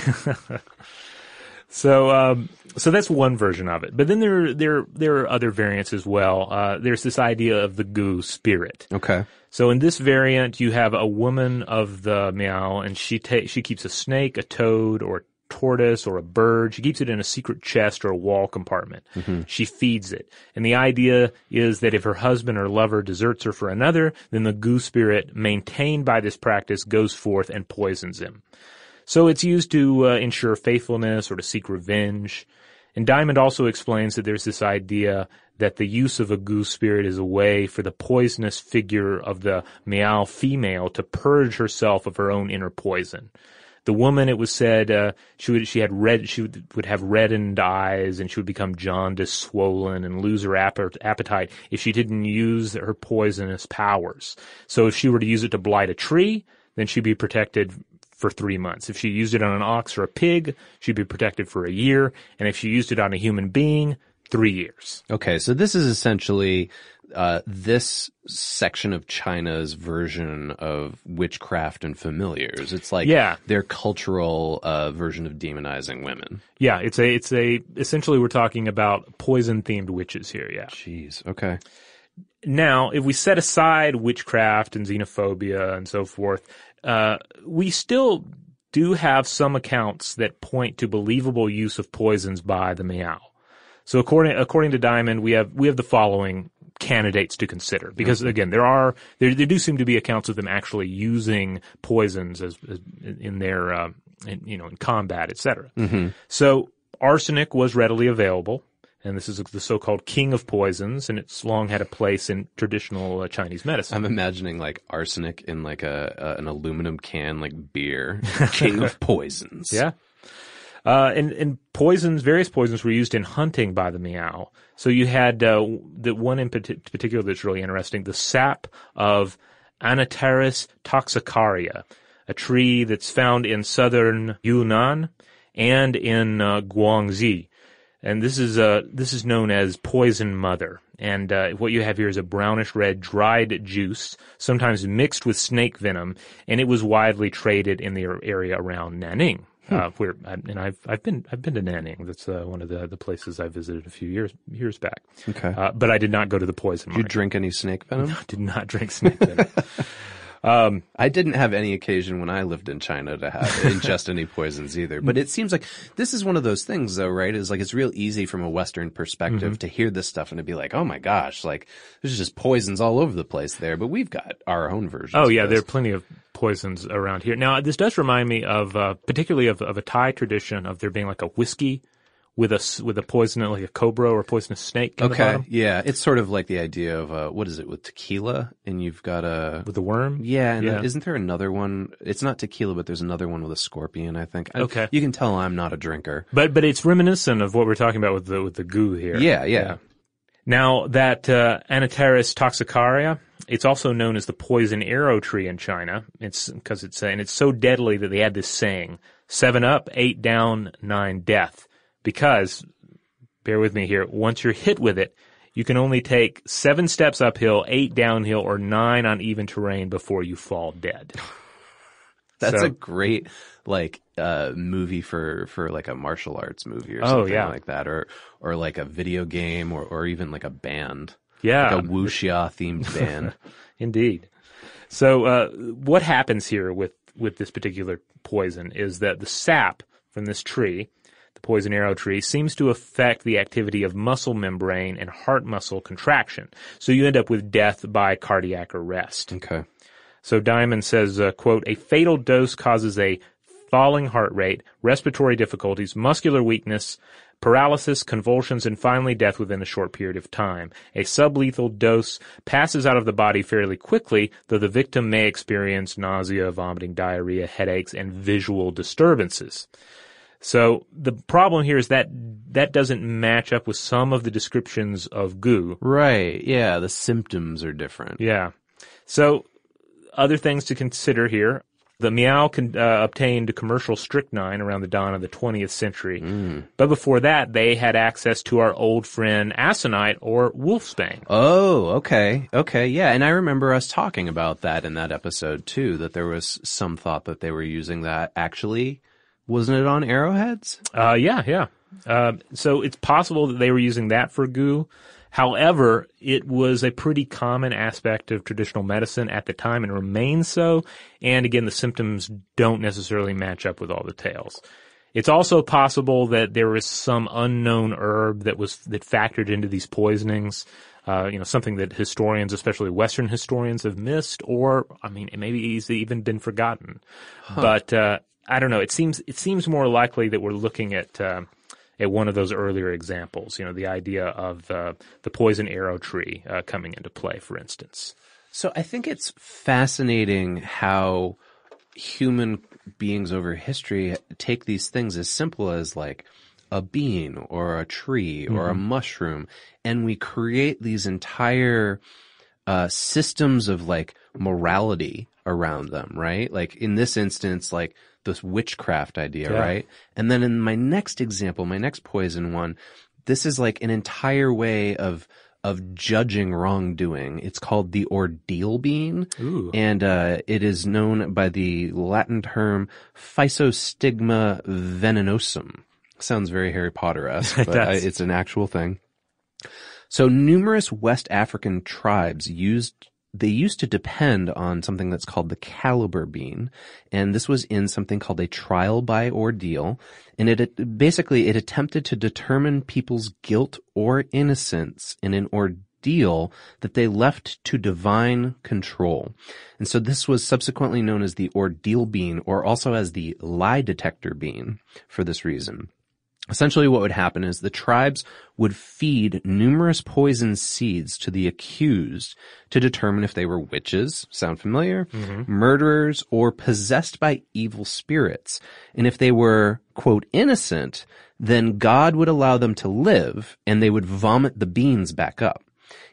So, um, so that's one version of it. But then there, there, there are other variants as well. Uh, there's this idea of the goo spirit. Okay. So in this variant, you have a woman of the meow, and she ta- she keeps a snake, a toad, or tortoise, or a bird. She keeps it in a secret chest or a wall compartment. She feeds it, and the idea is that if her husband or lover deserts her for another, then the goo spirit, maintained by this practice, goes forth and poisons him. So it's used to uh, ensure faithfulness or to seek revenge. And Diamond also explains that there's this idea that the use of a goose spirit is a way for the poisonous figure of the meow female to purge herself of her own inner poison. The woman, it was said, uh, she would she had red she would, would have reddened eyes and she would become jaundiced, swollen, and lose her appe- appetite if she didn't use her poisonous powers. So if she were to use it to blight a tree, then she'd be protected for three months. If she used it on an ox or a pig, she'd be protected for a year. And if she used it on a human being, three years. Okay, so this is essentially uh, this section of China's version of witchcraft and familiars. It's like Yeah. their cultural uh, version of demonizing women. Yeah, it's a, it's a, essentially we're talking about poison themed witches here. Yeah. Jeez. Okay. Now, if we set aside witchcraft and xenophobia and so forth, uh, we still do have some accounts that point to believable use of poisons by the Meow. So according according to Diamond, we have we have the following candidates to consider because again there are there, there do seem to be accounts of them actually using poisons as, as in their uh, in, you know in combat etc. Mhm. So arsenic was readily available, and this is the so-called king of poisons, and it's long had a place in traditional uh, Chinese medicine. I'm imagining like arsenic in like a, a an aluminum can, like beer, king of poisons. Yeah. Uh, and, and poisons, various poisons were used in hunting by the meow. So you had uh, the one in parti- particular that's really interesting, the sap of Anataris toxicaria, a tree that's found in southern Yunnan and in uh, Guangxi. And this is uh, this is known as poison mother. And uh, what you have here is a brownish red dried juice, sometimes mixed with snake venom, and it was widely traded in the area around Nanning. Uh, where and I've I've been I've been to Nanning. That's uh, one of the the places I visited a few years years back. Okay. Uh, but I did not go to the poison. Did you drink any snake venom? did not drink snake venom. um, I didn't have any occasion when I lived in China to have ingest any poisons either. But it seems like this is one of those things, though, right? Is like it's real easy from a Western perspective Mhm. to hear this stuff and to be like, "Oh my gosh, like there's just poisons all over the place there." But we've got our own versions. Oh yeah, there are plenty of poisons around here. Now this does remind me of uh, particularly of, of a Thai tradition of there being like a whiskey with a with a poison like a cobra or a poisonous snake. In Okay, yeah, it's sort of like the idea of uh, what is it with tequila, and you've got a with the worm. Yeah, and Yeah. isn't there another one? It's not tequila, but there's another one with a scorpion. I think. I- Okay. you can tell I'm not a drinker. But but it's reminiscent of what we're talking about with the with the goo here. Yeah, yeah. Now that uh, Anataris toxicaria, it's also known as the poison arrow tree in China. It's because it's and it's so deadly that they had this saying: seven up, eight down, nine death. Because bear with me here, once you're hit with it, you can only take seven steps uphill, eight downhill, or nine on even terrain before you fall dead. That's So- a great like uh movie for for like a martial arts movie or Oh, something yeah. like that, or or like a video game, or or even like a band. Yeah. like a wuxia themed band. Indeed. So, uh, what happens here with, with this particular poison is that the sap from this tree, the poison arrow tree, seems to affect the activity of muscle membrane and heart muscle contraction. So you end up with death by cardiac arrest. Okay. So Diamond says, uh, quote, a fatal dose causes a falling heart rate, respiratory difficulties, muscular weakness, paralysis, convulsions, and finally death within a short period of time. A sublethal dose passes out of the body fairly quickly, though the victim may experience nausea, vomiting, diarrhea, headaches, and visual disturbances. So the problem here is that that doesn't match up with some of the descriptions of goo. Right. Yeah. The symptoms are different. Yeah. So other things to consider here. The Meow con- uh, obtained commercial strychnine around the dawn of the 20th century. But before that, they had access to our old friend aconite or wolfsbane. Oh, okay. Okay. Yeah. And I remember us talking about that in that episode too, that there was some thought that they were using that. Actually, wasn't it on arrowheads? Uh, yeah, yeah. Uh, so it's possible that they were using that for goo. However, it was a pretty common aspect of traditional medicine at the time and remains so. And again, the symptoms don't necessarily match up with all the tales. It's also possible that there was some unknown herb that was that factored into these poisonings. Uh, you know, something that historians, especially Western historians, have missed, or I mean, it maybe it's even been forgotten. But uh, I don't know. It seems it seems more likely that we're looking at uh, at one of those earlier examples. You know, the idea of uh, the poison arrow tree uh, coming into play, for instance. So I think it's fascinating how human beings over history take these things as simple as like a bean or a tree or a Mhm. mushroom and we create these entire uh, systems of like morality around them, right? Like in this instance, like this witchcraft idea, Yeah. right? And then in my next example, my next poison one, this is like an entire way of of judging wrongdoing. It's called the ordeal bean, Ooh. and uh, it is known by the Latin term Physostigma venenosum. Sounds very Harry Potter-esque, but I, it's an actual thing. So numerous West African tribes used they used to depend on something that's called the caliber bean, and this was in something called a trial by ordeal, and it, basically it attempted to determine people's guilt or innocence in an ordeal that they left to divine control. And so this was subsequently known as the ordeal bean or also as the lie detector bean for this reason. Essentially what would happen is the tribes would feed numerous poison seeds to the accused to determine if they were witches, sound familiar? Mm-hmm. Murderers or possessed by evil spirits. And if they were, quote, innocent, then God would allow them to live and they would vomit the beans back up.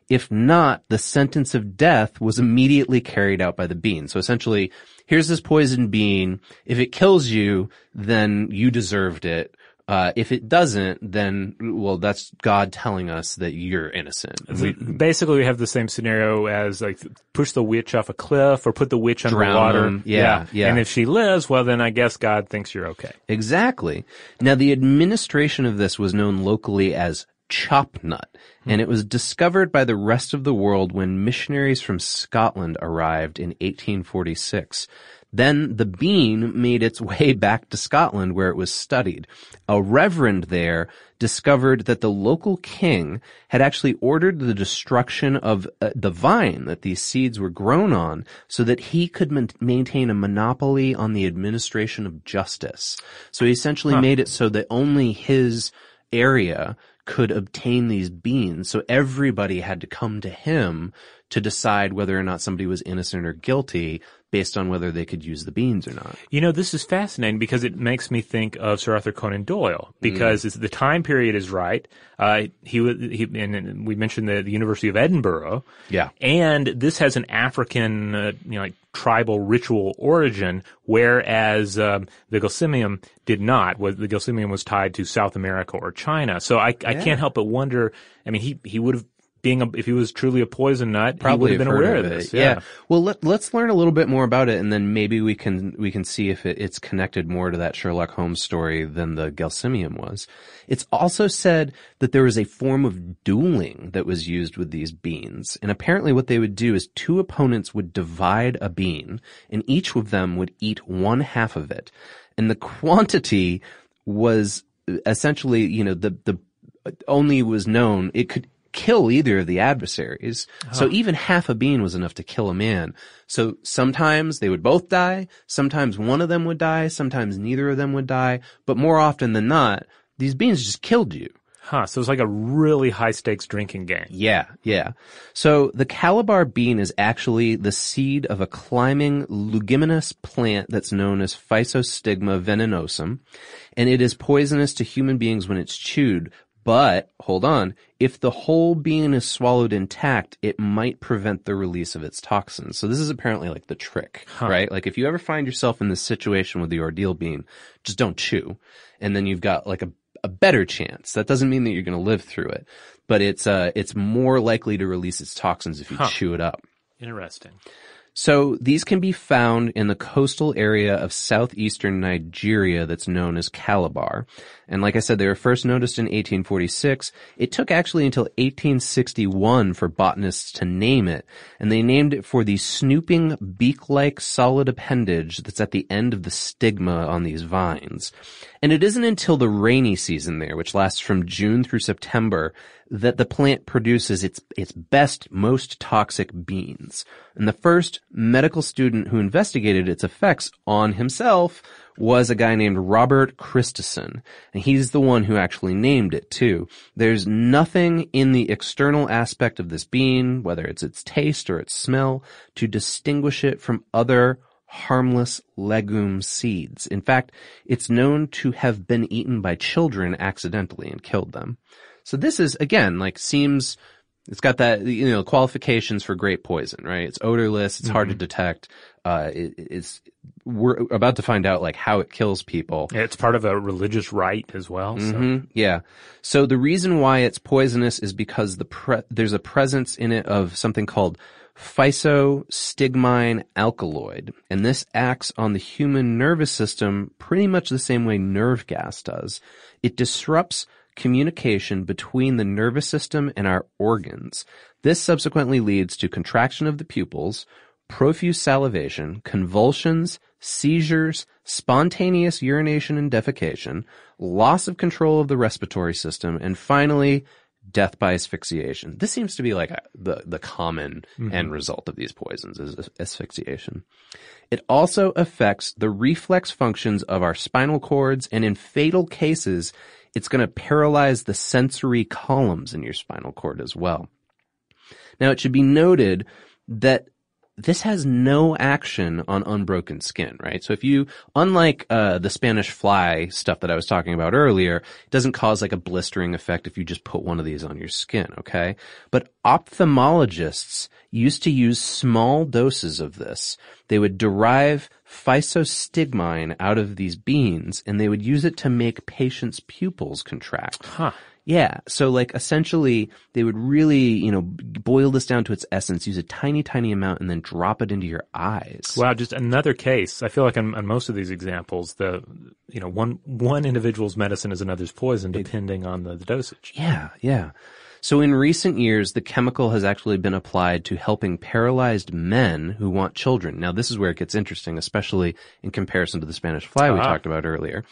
If not, the sentence of death was immediately carried out by the bean. So essentially, here's this poison bean. If it kills you, then you deserved it. Uh, if it doesn't, then, well, that's God telling us that you're innocent. So basically, we have the same scenario as like push the witch off a cliff or put the witch underwater. them. Yeah, yeah. And if she lives, well, then I guess God thinks you're okay. Exactly. Now, the administration of this was known locally as chop nut, and it was discovered by the rest of the world when missionaries from Scotland arrived in 1846. Then the bean made its way back to Scotland where it was studied. A reverend there discovered that the local king had actually ordered the destruction of uh, the vine that these seeds were grown on so that he could man- maintain a monopoly on the administration of justice. So he essentially Huh. made it so that only his area could obtain these beans. So everybody had to come to him to decide whether or not somebody was innocent or guilty based on whether they could use the beans or not. You know, this is fascinating because it makes me think of Sir Arthur Conan Doyle because it's, the time period is right. Uh, he, he and, we mentioned the, the University of Edinburgh. Yeah. And this has an African, uh, you know, like tribal ritual origin, whereas um, the Gulsimium did not. Was the Gulsimium was tied to South America or China? So I, I Yeah. can't help but wonder. I mean, he he would have being a, if he was truly a poison nut, Probably he would have been aware of of this. Yeah. Well, let, let's learn a little bit more about it, and then maybe we can we can see if it, it's connected more to that Sherlock Holmes story than the Gelsemium was. It's also said that there was a form of dueling that was used with these beans, and apparently what they would do is two opponents would divide a bean, and each of them would eat one half of it, and the quantity was essentially, you know, the the only was known it could kill either of the adversaries. So uh-huh. even half a bean was enough to kill a man. So sometimes they would both die, sometimes one of them would die, sometimes neither of them would die, but more often than not, these beans just killed you. Huh. So it's like a really high stakes drinking game. Yeah, yeah. So the calabar bean is actually the seed of a climbing leguminous plant that's known as Physostigma venenosum, and it is poisonous to human beings when it's chewed. But hold on, if the whole bean is swallowed intact, it might prevent the release of its toxins. So this is apparently like the trick, right? Like if you ever find yourself in this situation with the ordeal bean, just don't chew, and then you've got like a a better chance. That doesn't mean that you're going to live through it, but it's uh it's more likely to release its toxins if you Huh. chew it up. Interesting. So these can be found in the coastal area of southeastern Nigeria that's known as Calabar. And like I said, they were first noticed in 1846. It took actually until 1861 for botanists to name it. And they named it for the snooping beak-like solid appendage that's at the end of the stigma on these vines. And it isn't until the rainy season there, which lasts from June through September, that the plant produces its, its best, most toxic beans. And the first medical student who investigated its effects on himself was a guy named Robert Christison. And he's the one who actually named it too. There's nothing in the external aspect of this bean, whether it's its taste or its smell, to distinguish it from other harmless legume seeds. In fact, it's known to have been eaten by children accidentally and killed them. So this is, again, like seems, it's got that, you know, qualifications for great poison, right? It's odorless, it's hard to detect, uh, it, it's, we're about to find out like how it kills people. It's part of a religious rite as well. So. hmm Yeah. So the reason why it's poisonous is because the pre- there's a presence in it of something called physostigmine alkaloid, and this acts on the human nervous system pretty much the same way nerve gas does. It disrupts communication between the nervous system and our organs. This subsequently leads to contraction of the pupils, profuse salivation, convulsions, seizures, spontaneous urination and defecation, loss of control of the respiratory system, and finally, death by asphyxiation. This seems to be like a, the, the common mm-hmm. end result of these poisons is asphyxiation. It also affects the reflex functions of our spinal cords, and in fatal cases, it's going to paralyze the sensory columns in your spinal cord as well. Now, it should be noted that this has no action on unbroken skin, right? So if you, unlike uh, the Spanish fly stuff that I was talking about earlier, it doesn't cause like a blistering effect if you just put one of these on your skin, okay? But ophthalmologists used to use small doses of this. They would derive physostigmine out of these beans and they would use it to make patients' pupils contract. Huh. Yeah. So like essentially they would really, you know, boil this down to its essence, use a tiny, tiny amount and then drop it into your eyes. Wow, just another case. I feel like on, on most of these examples, the you know one one individual's medicine is another's poison, depending on the, the dosage. Yeah, yeah. So in recent years, the chemical has actually been applied to helping paralyzed men who want children. Now this is where it gets interesting, especially in comparison to the Spanish fly we Ah. talked about earlier.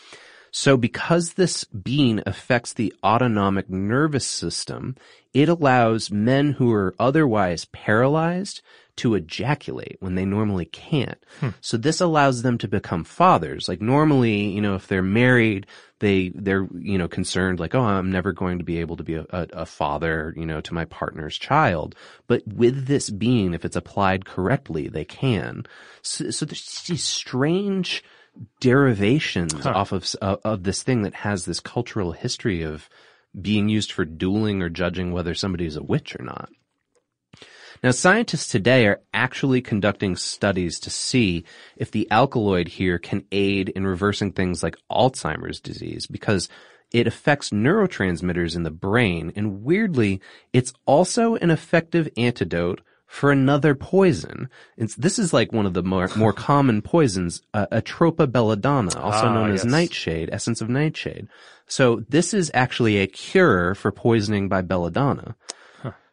So because this bean affects the autonomic nervous system, it allows men who are otherwise paralyzed to ejaculate when they normally can't. Hmm. So this allows them to become fathers. Like normally, you know, if they're married, they, they're, you know, concerned like, oh, I'm never going to be able to be a, a, a father, you know, to my partner's child. But with this bean, if it's applied correctly, they can. So, so there's these strange derivations off of, uh, of this thing that has this cultural history of being used for dueling or judging whether somebody is a witch or not. Now, scientists today are actually conducting studies to see if the alkaloid here can aid in reversing things like Alzheimer's disease because it affects neurotransmitters in the brain, and weirdly, it's also an effective antidote for another poison. It's, this is like one of the more, more common poisons, uh, Atropa belladonna, also Ah, known as yes. nightshade, essence of nightshade. So this is actually a cure for poisoning by belladonna.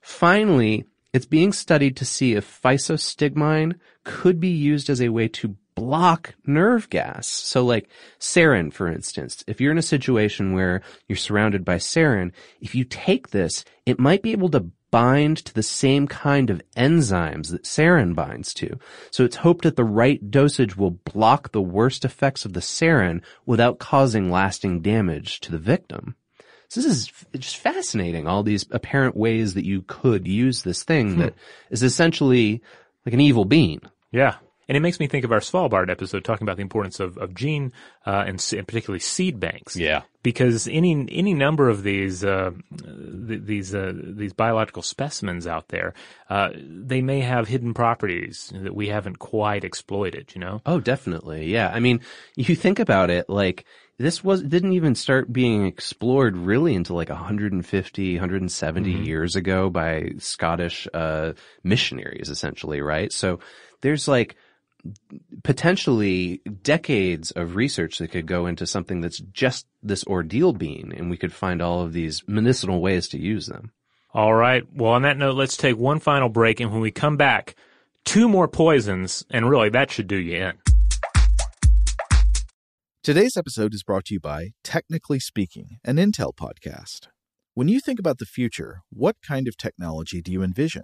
Finally, it's being studied to see if physostigmine could be used as a way to block nerve gas. So like sarin, for instance, if you're in a situation where you're surrounded by sarin, if you take this, it might be able to bind to the same kind of enzymes that sarin binds to. So it's hoped that the right dosage will block the worst effects of the sarin without causing lasting damage to the victim. So this is just fascinating. All these apparent ways that you could use this thing hmm. that is essentially like an evil being. Yeah. And it makes me think of our Svalbard episode talking about the importance of, of gene, uh, and, and particularly seed banks. Yeah. Because any, any number of these, uh, th- these, uh, these biological specimens out there, uh, they may have hidden properties that we haven't quite exploited, you know? Oh, definitely. Yeah. I mean, you think about it, like, this was, didn't even start being explored really until like 150, 170 Mhm. years ago by Scottish, uh, missionaries, essentially, right? So there's like, potentially decades of research that could go into something that's just this ordeal bean and we could find all of these medicinal ways to use them. All right. Well, on that note, let's take one final break. And when we come back, two more poisons. And really, that should do you in. Today's episode is brought to you by Technically Speaking, an Intel podcast. When you think about the future, what kind of technology do you envision?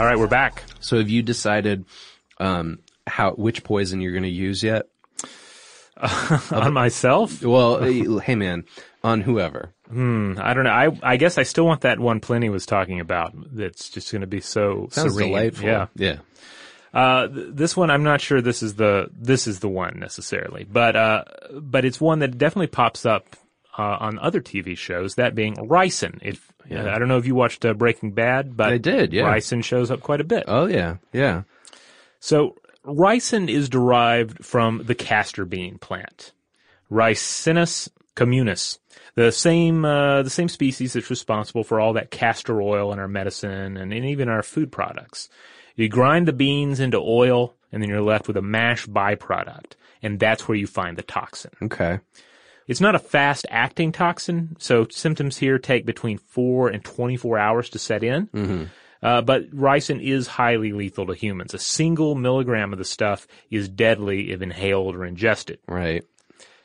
All right, we're back. So have you decided um, how which poison you're going to use yet? on myself? Well, eh, hey man, on whoever. Hmm, I don't know. I I guess I still want that one Pliny was talking about. That's just going to be so Sounds serene. delightful. Yeah. Yeah. Uh, th- this one, I'm not sure this is the this is the one necessarily, but uh, but it's one that definitely pops up uh, on other TV shows. That being ricin. If Yeah. I don't know if you watched uh, Breaking Bad, but I did, yeah. ricin shows up quite a bit. Oh yeah. Yeah. So ricin is derived from the castor bean plant, Ricinus communis, the same uh, the same species that's responsible for all that castor oil in our medicine and, and even our food products. You grind the beans into oil, and then you're left with a mash byproduct, and that's where you find the toxin. Okay. It's not a fast acting toxin, so symptoms here take between four and 24 hours to set in. Mm-hmm. Uh, but ricin is highly lethal to humans. A single milligram of the stuff is deadly if inhaled or ingested. Right.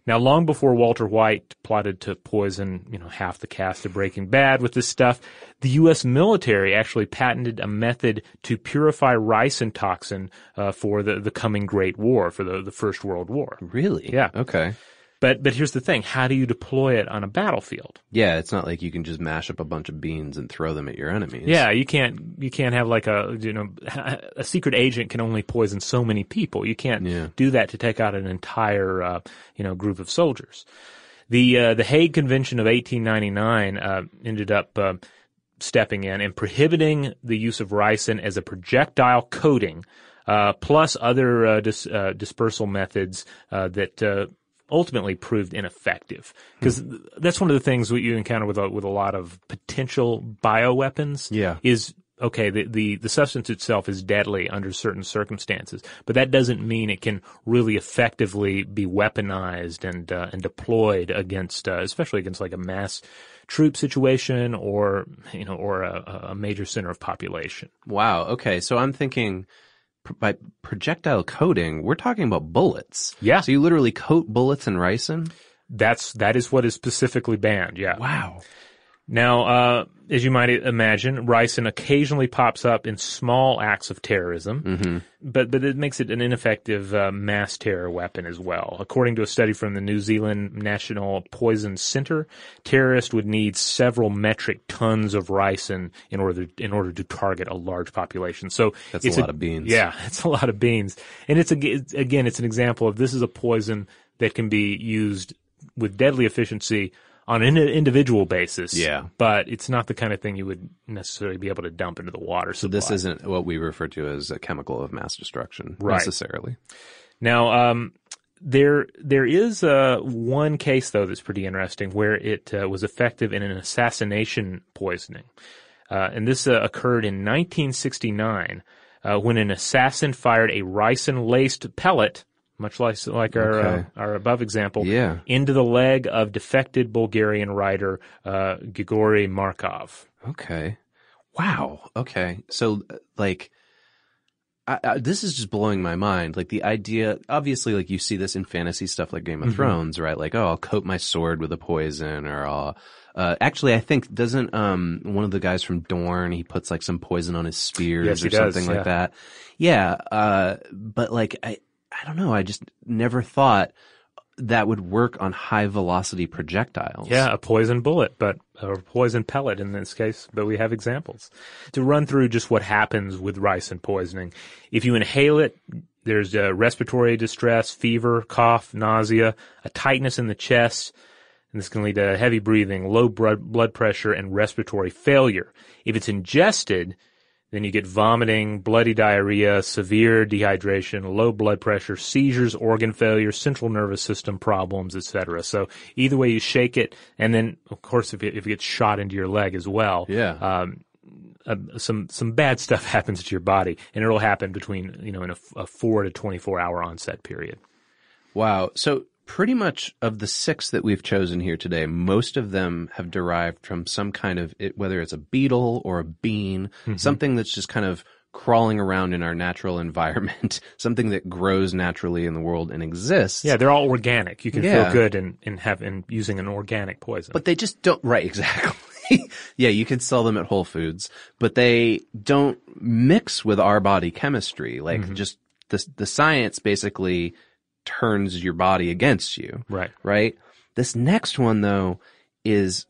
Now, long before Walter White plotted to poison, you know, half the cast of Breaking Bad with this stuff, the U.S. military actually patented a method to purify ricin toxin uh, for the, the coming Great War, for the, the First World War. Really? Yeah. Okay. But but here's the thing: how do you deploy it on a battlefield? Yeah, it's not like you can just mash up a bunch of beans and throw them at your enemies. Yeah, you can't you can't have like a you know a secret agent can only poison so many people. You can't Yeah. do that to take out an entire uh, you know group of soldiers. The uh, the Hague Convention of 1899 uh, ended up uh, stepping in and prohibiting the use of ricin as a projectile coating, uh, plus other uh, dis- uh, dispersal methods uh, that. Ultimately proved ineffective because that's one of the things that you encounter with a, with a lot of potential bioweapons Yeah. is okay the, the the substance itself is deadly under certain circumstances but that doesn't mean it can really effectively be weaponized and uh, and deployed against uh, especially against like a mass troop situation or you know or a, a major center of population Wow. Okay. So I'm thinking by projectile coating, we're talking about bullets. Yeah. So you literally coat bullets in ricin? that's that is what is specifically banned yeah Wow. Now, uh, as you might imagine, ricin occasionally pops up in small acts of terrorism, Mm-hmm. but but it makes it an ineffective uh, mass terror weapon as well. According to a study from the New Zealand National Poison Center, terrorists would need several metric tons of ricin in order in order to target a large population. So That's it's a lot of beans. Yeah, it's a lot of beans, and it's a, it's- again, it's an example of this is a poison that can be used with deadly efficiency on an individual basis. Yeah. But it's not the kind of thing you would necessarily be able to dump into the water. So this isn't what we refer to as a chemical of mass destruction Right. necessarily. Now, um, there there is uh, one case though that's pretty interesting where it uh, was effective in an assassination poisoning, uh, and this uh, occurred in 1969 uh, when an assassin fired a ricin laced pellet. Much like, like our uh, our above example, Yeah. into the leg of defected Bulgarian writer uh, Grigory Markov. Okay. Wow. Okay. So, uh, like, I, I, this is just blowing my mind. Like the idea, obviously, like you see this in fantasy stuff like Game of Mhm. Thrones, right? Like, oh, I'll coat my sword with a poison, or I'll. Uh, actually, I think doesn't um one of the guys from Dorne he puts like some poison on his spears Yes, or does, something yeah. like that. Yeah. Uh, but like I I don't know. I just never thought that would work on high velocity projectiles. Yeah, a poison bullet, but or poison pellet in this case. But we have examples to run through just what happens with ricin poisoning. If you inhale it, there's respiratory distress, fever, cough, nausea, a tightness in the chest, and this can lead to heavy breathing, low blood pressure, and respiratory failure. If it's ingested, then you get vomiting, bloody diarrhea, severe dehydration, low blood pressure, seizures, organ failure, central nervous system problems, etc. So either way you shake it, and then of course if it, if it gets shot into your leg as well, Yeah. um, uh, some some bad stuff happens to your body, and it'll happen between you know in a four to twenty four hour onset period. Wow. So pretty much of the six that we've chosen here today, most of them have derived from some kind of it, whether it's a beetle or a bean, Mhm. something that's just kind of crawling around in our natural environment, something that grows naturally in the world and exists. Yeah, they're all organic. You can Yeah. feel good in in have in using an organic poison. But they just don't, right, exactly. yeah, you can sell them at Whole Foods, but they don't mix with our body chemistry. Like Mhm. just the, the science basically turns your body against you. Right. Right. This next one though is,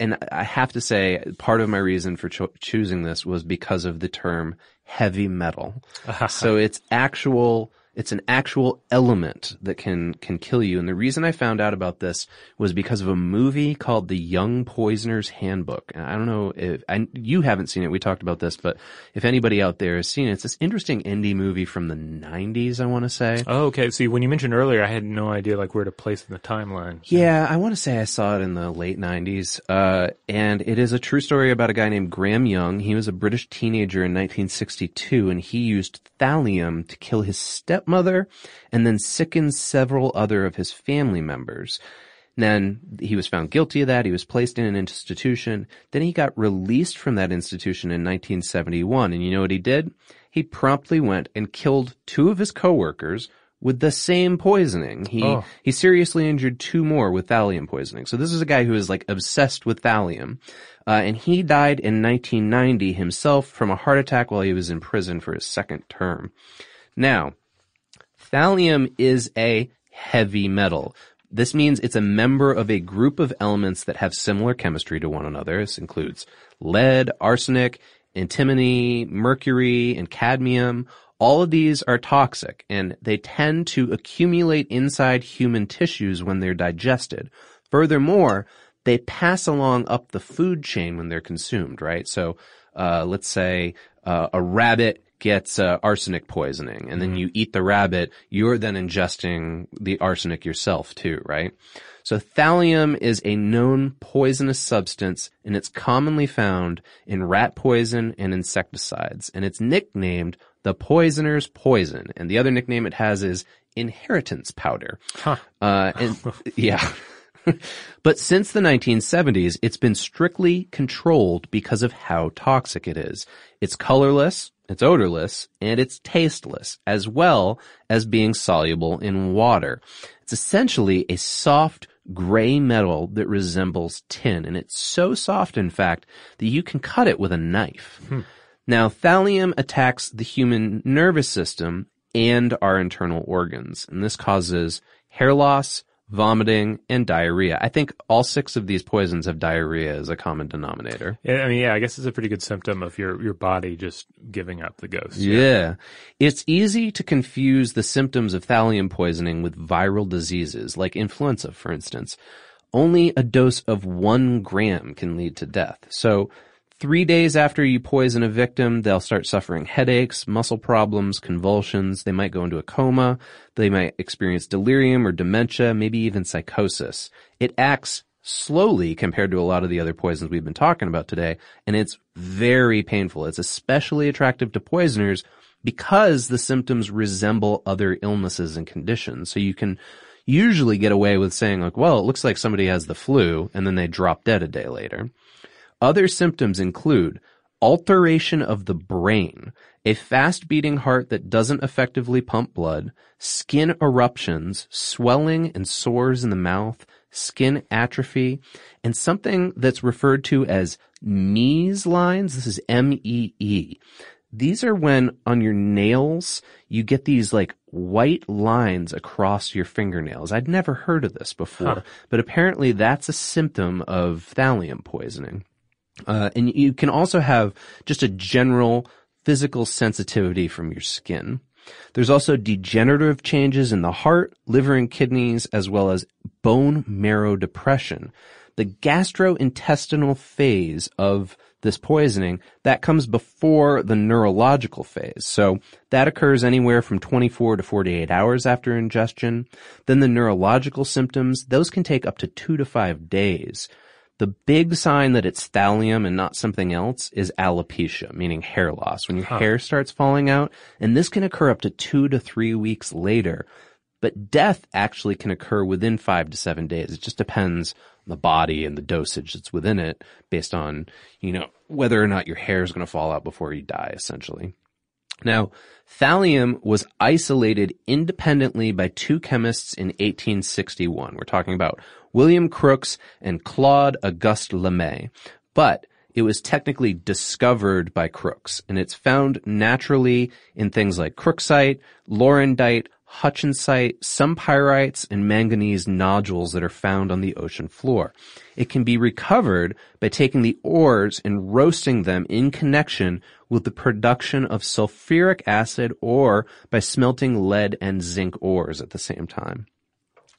and I have to say part of my reason for cho- choosing this was because of the term heavy metal. so it's actual, it's an actual element that can, can kill you. And the reason I found out about this was because of a movie called The Young Poisoner's Handbook. And I don't know if, I, you haven't seen it. We talked about this, but if anybody out there has seen it, it's this interesting indie movie from the 90s, I want to say. Oh, okay. See, when you mentioned earlier, I had no idea like where to place in the timeline. Yeah, I want to say I saw it in the late 90s. Uh, and it is a true story about a guy named Graham Young. He was a British teenager in 1962 and he used thallium to kill his stepmother and then sicken several other of his family members. Then he was found guilty of that. He was placed in an institution. Then he got released from that institution in 1971. And you know what he did? He promptly went and killed two of his coworkers with the same poisoning. He Oh. he seriously injured two more with thallium poisoning. So this is a guy who is like obsessed with thallium. Uh, and he died in 1990 himself from a heart attack while he was in prison for his second term. Now, thallium is a heavy metal. This means it's a member of a group of elements that have similar chemistry to one another. This includes lead, arsenic, antimony, mercury, and cadmium. All of these are toxic and they tend to accumulate inside human tissues when they're digested. Furthermore, they pass along up the food chain when they're consumed, right? So, uh, let's say, uh, a rabbit gets uh, arsenic poisoning and then you eat the rabbit, you're then ingesting the arsenic yourself too, right? So thallium is a known poisonous substance and it's commonly found in rat poison and insecticides and it's nicknamed the poisoner's poison and the other nickname it has is inheritance powder. Huh. Uh, and yeah. but since the 1970s, it's been strictly controlled because of how toxic it is. It's colorless, it's odorless, and it's tasteless, as well as being soluble in water. It's essentially a soft gray metal that resembles tin, and it's so soft, in fact, that you can cut it with a knife. Hmm. Now, thallium attacks the human nervous system and our internal organs, and this causes hair loss, vomiting, and diarrhea. I think all six of these poisons have diarrhea as a common denominator. Yeah, I mean, yeah, I guess it's a pretty good symptom of your, your body just giving up the ghost. Yeah. It's easy to confuse the symptoms of thallium poisoning with viral diseases, like influenza, for instance. Only a dose of one gram can lead to death. So, three days after you poison a victim, they'll start suffering headaches, muscle problems, convulsions. They might go into a coma. They might experience delirium or dementia, maybe even psychosis. It acts slowly compared to a lot of the other poisons we've been talking about today, and it's very painful. It's especially attractive to poisoners because the symptoms resemble other illnesses and conditions. So you can usually get away with saying like, well, it looks like somebody has the flu, and then they drop dead a day later. Other symptoms include alteration of the brain, a fast beating heart that doesn't effectively pump blood, skin eruptions, swelling and sores in the mouth, skin atrophy, and something that's referred to as Mees lines. This is M-E-E. These are when on your nails you get these like white lines across your fingernails. I'd never heard of this before, Huh. but apparently that's a symptom of thallium poisoning. Uh, and you can also have just a general physical sensitivity from your skin. There's also degenerative changes in the heart, liver, and kidneys, as well as bone marrow depression. The gastrointestinal phase of this poisoning, that comes before the neurological phase. So that occurs anywhere from 24 to 48 hours after ingestion. Then the neurological symptoms, those can take up to two to five days. The big sign that it's thallium and not something else is alopecia, meaning hair loss. When your Huh. hair starts falling out, and this can occur up to two to three weeks later. But death actually can occur within five to seven days. It just depends on the body and the dosage that's within it based on, you know, whether or not your hair is going to fall out before you die, essentially. Now, thallium was isolated independently by two chemists in 1861. We're talking about William Crookes and Claude Auguste Lemay. But it was technically discovered by Crookes, and it's found naturally in things like crooksite, laurendite, hutchinsite, some pyrites, and manganese nodules that are found on the ocean floor. It can be recovered by taking the ores and roasting them in connection with the production of sulfuric acid or by smelting lead and zinc ores at the same time.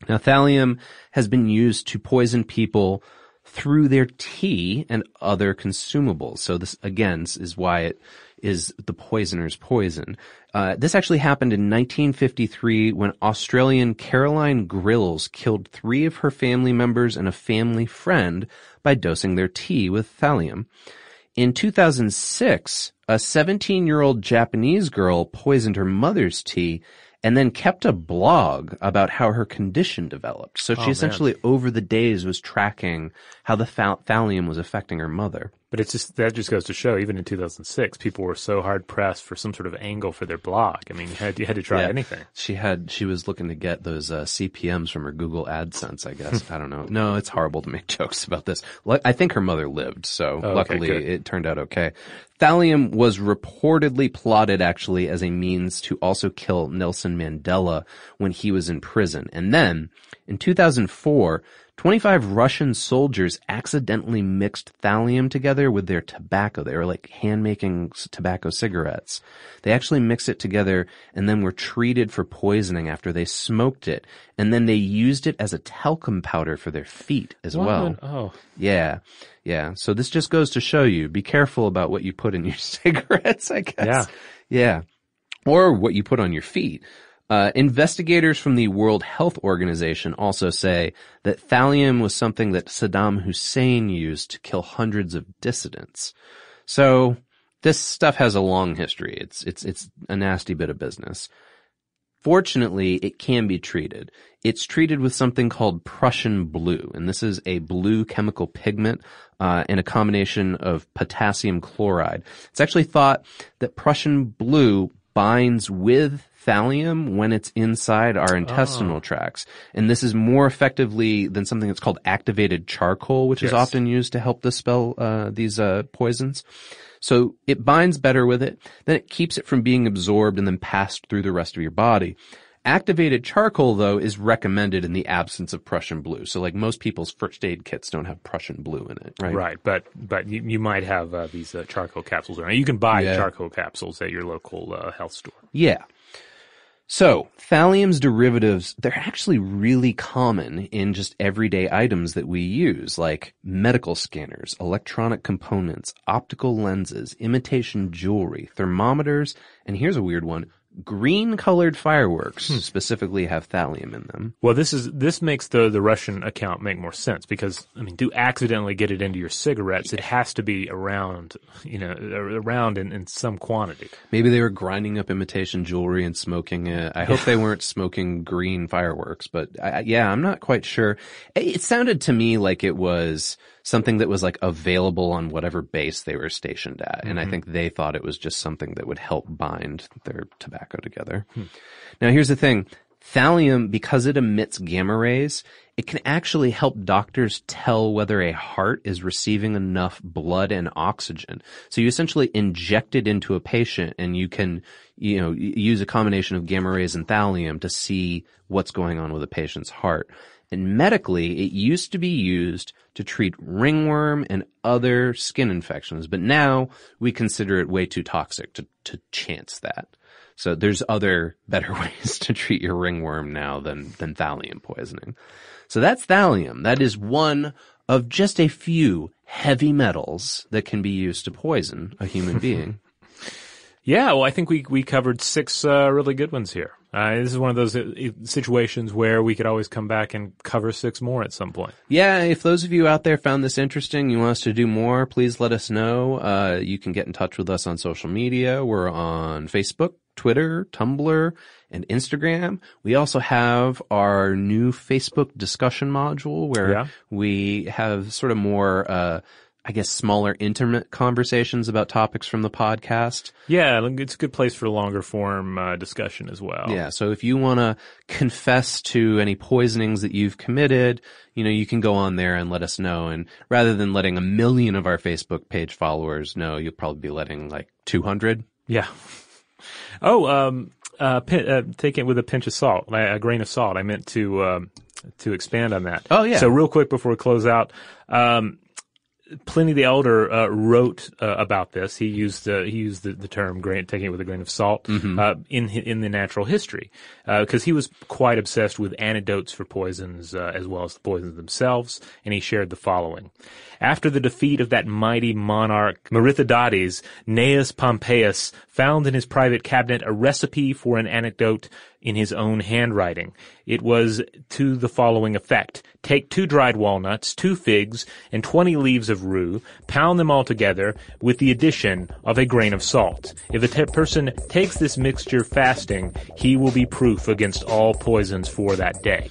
Now, thallium has been used to poison people through their tea and other consumables. So this again is why it is the poisoner's poison. Uh, this actually happened in 1953 when Australian Caroline Grills killed three of her family members and a family friend by dosing their tea with thallium. In 2006, a 17 year old Japanese girl poisoned her mother's tea and then kept a blog about how her condition developed. So she Oh, essentially over the days was tracking how the thal- thallium was affecting her mother. But it's just that just goes to show, even in 2006, people were so hard pressed for some sort of angle for their blog. I mean, you had you had to try Yeah. anything. She had she was looking to get those uh, CPMS from her Google AdSense. I guess I don't know. No, it's horrible to make jokes about this. I think her mother lived, so Oh, luckily it turned out okay. Thallium was reportedly plotted actually as a means to also kill Nelson Mandela when he was in prison, and then in 2004. 25 Russian soldiers accidentally mixed thallium together with their tobacco. They were like hand making tobacco cigarettes. They actually mixed it together and then were treated for poisoning after they smoked it. And then they used it as a talcum powder for their feet as What? well. Oh. Yeah. Yeah. So this just goes to show you, be careful about what you put in your cigarettes, I guess. Yeah. Yeah. Or what you put on your feet. Uh, investigators from the World Health Organization also say that thallium was something that Saddam Hussein used to kill hundreds of dissidents. So this stuff has a long history. It's it's it's a nasty bit of business. Fortunately, it can be treated. It's treated with something called Prussian blue, and this is a blue chemical pigment uh, in a combination of potassium chloride. It's actually thought that Prussian blue binds with thallium when it's inside our intestinal tracts. And this is more effectively than something that's called activated charcoal, which is often used to help dispel uh, these uh, poisons. So it binds better with it, then it keeps it from being absorbed and then passed through the rest of your body. Activated charcoal, though, is recommended in the absence of Prussian blue. So like most people's first aid kits don't have Prussian blue in it, right? Right, but but you, you might have uh, these uh, charcoal capsules around. You can buy Yeah. charcoal capsules at your local uh, health store. Yeah. So, thallium's derivatives, they're actually really common in just everyday items that we use, like medical scanners, electronic components, optical lenses, imitation jewelry, thermometers, and here's a weird one, green colored fireworks hmm. specifically have thallium in them. Well, this is this makes the the Russian account make more sense because I mean, to accidentally get it into your cigarettes, it has to be around, you know, around in, in some quantity. Maybe they were grinding up imitation jewelry and smoking it. I hope they weren't smoking green fireworks, but I, yeah, I'm not quite sure. It sounded to me like it was something that was like available on whatever base they were stationed at. And I Mhm. think they thought it was just something that would help bind their tobacco together. Now here's the thing. Thallium, because it emits gamma rays, it can actually help doctors tell whether a heart is receiving enough blood and oxygen. So you essentially inject it into a patient and you can, you know, use a combination of gamma rays and thallium to see what's going on with a patient's heart. And medically, it used to be used to treat ringworm and other skin infections, but now we consider it way too toxic to, to chance that. So there's other better ways to treat your ringworm now than, than thallium poisoning. So that's thallium. That is one of just a few heavy metals that can be used to poison a human being. Yeah, well, I think we we covered six uh, really good ones here. Uh, this is one of those uh, situations where we could always come back and cover six more at some point. Yeah, if those of you out there found this interesting, you want us to do more, please let us know. Uh, you can get in touch with us on social media. We're on Facebook, Twitter, Tumblr, and Instagram. We also have our new Facebook discussion module where Yeah. we have sort of more, uh, I guess smaller intimate conversations about topics from the podcast. Yeah, it's a good place for longer form uh, discussion as well. Yeah. So if you want to confess to any poisonings that you've committed, you know, you can go on there and let us know. And rather than letting a million of our Facebook page followers know, you'll probably be letting like 200. Yeah. Oh, um, uh, pin, uh, take it with a pinch of salt, a a grain of salt. I meant to um, to expand on that. Oh, yeah. So real quick before we close out, um, Pliny the Elder uh, wrote uh, about this. He used uh, he used the, the term grain, taking it with a grain of salt Mm-hmm. uh, in in the natural history because he was quite obsessed with antidotes for poisons uh, as well as the poisons themselves, and he shared the following. After the defeat of that mighty monarch Mithridates, Gnaeus Pompeius found in his private cabinet a recipe for an antidote in his own handwriting. It was to the following effect. Take two dried walnuts, two figs, and twenty leaves of rue, pound them all together with the addition of a grain of salt. If a person takes this mixture fasting, he will be proof against all poisons for that day.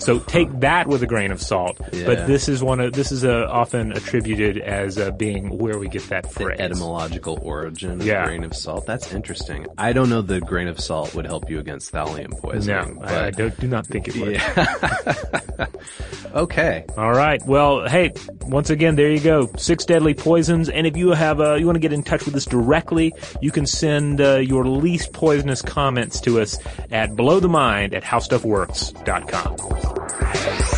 So take that with a grain of salt, Yeah. but this is one of, this is uh, often attributed as uh, being where we get that The etymological origin of Yeah. grain of salt. That's interesting. I don't know the grain of salt would help you against thallium poisoning. No, but I, I do, do not think it would. okay. All right. Well, hey, once again, there you go. Six deadly poisons. And if you have, uh, you want to get in touch with us directly, you can send uh, your least poisonous comments to us at blowthemind at howstuffworks.com.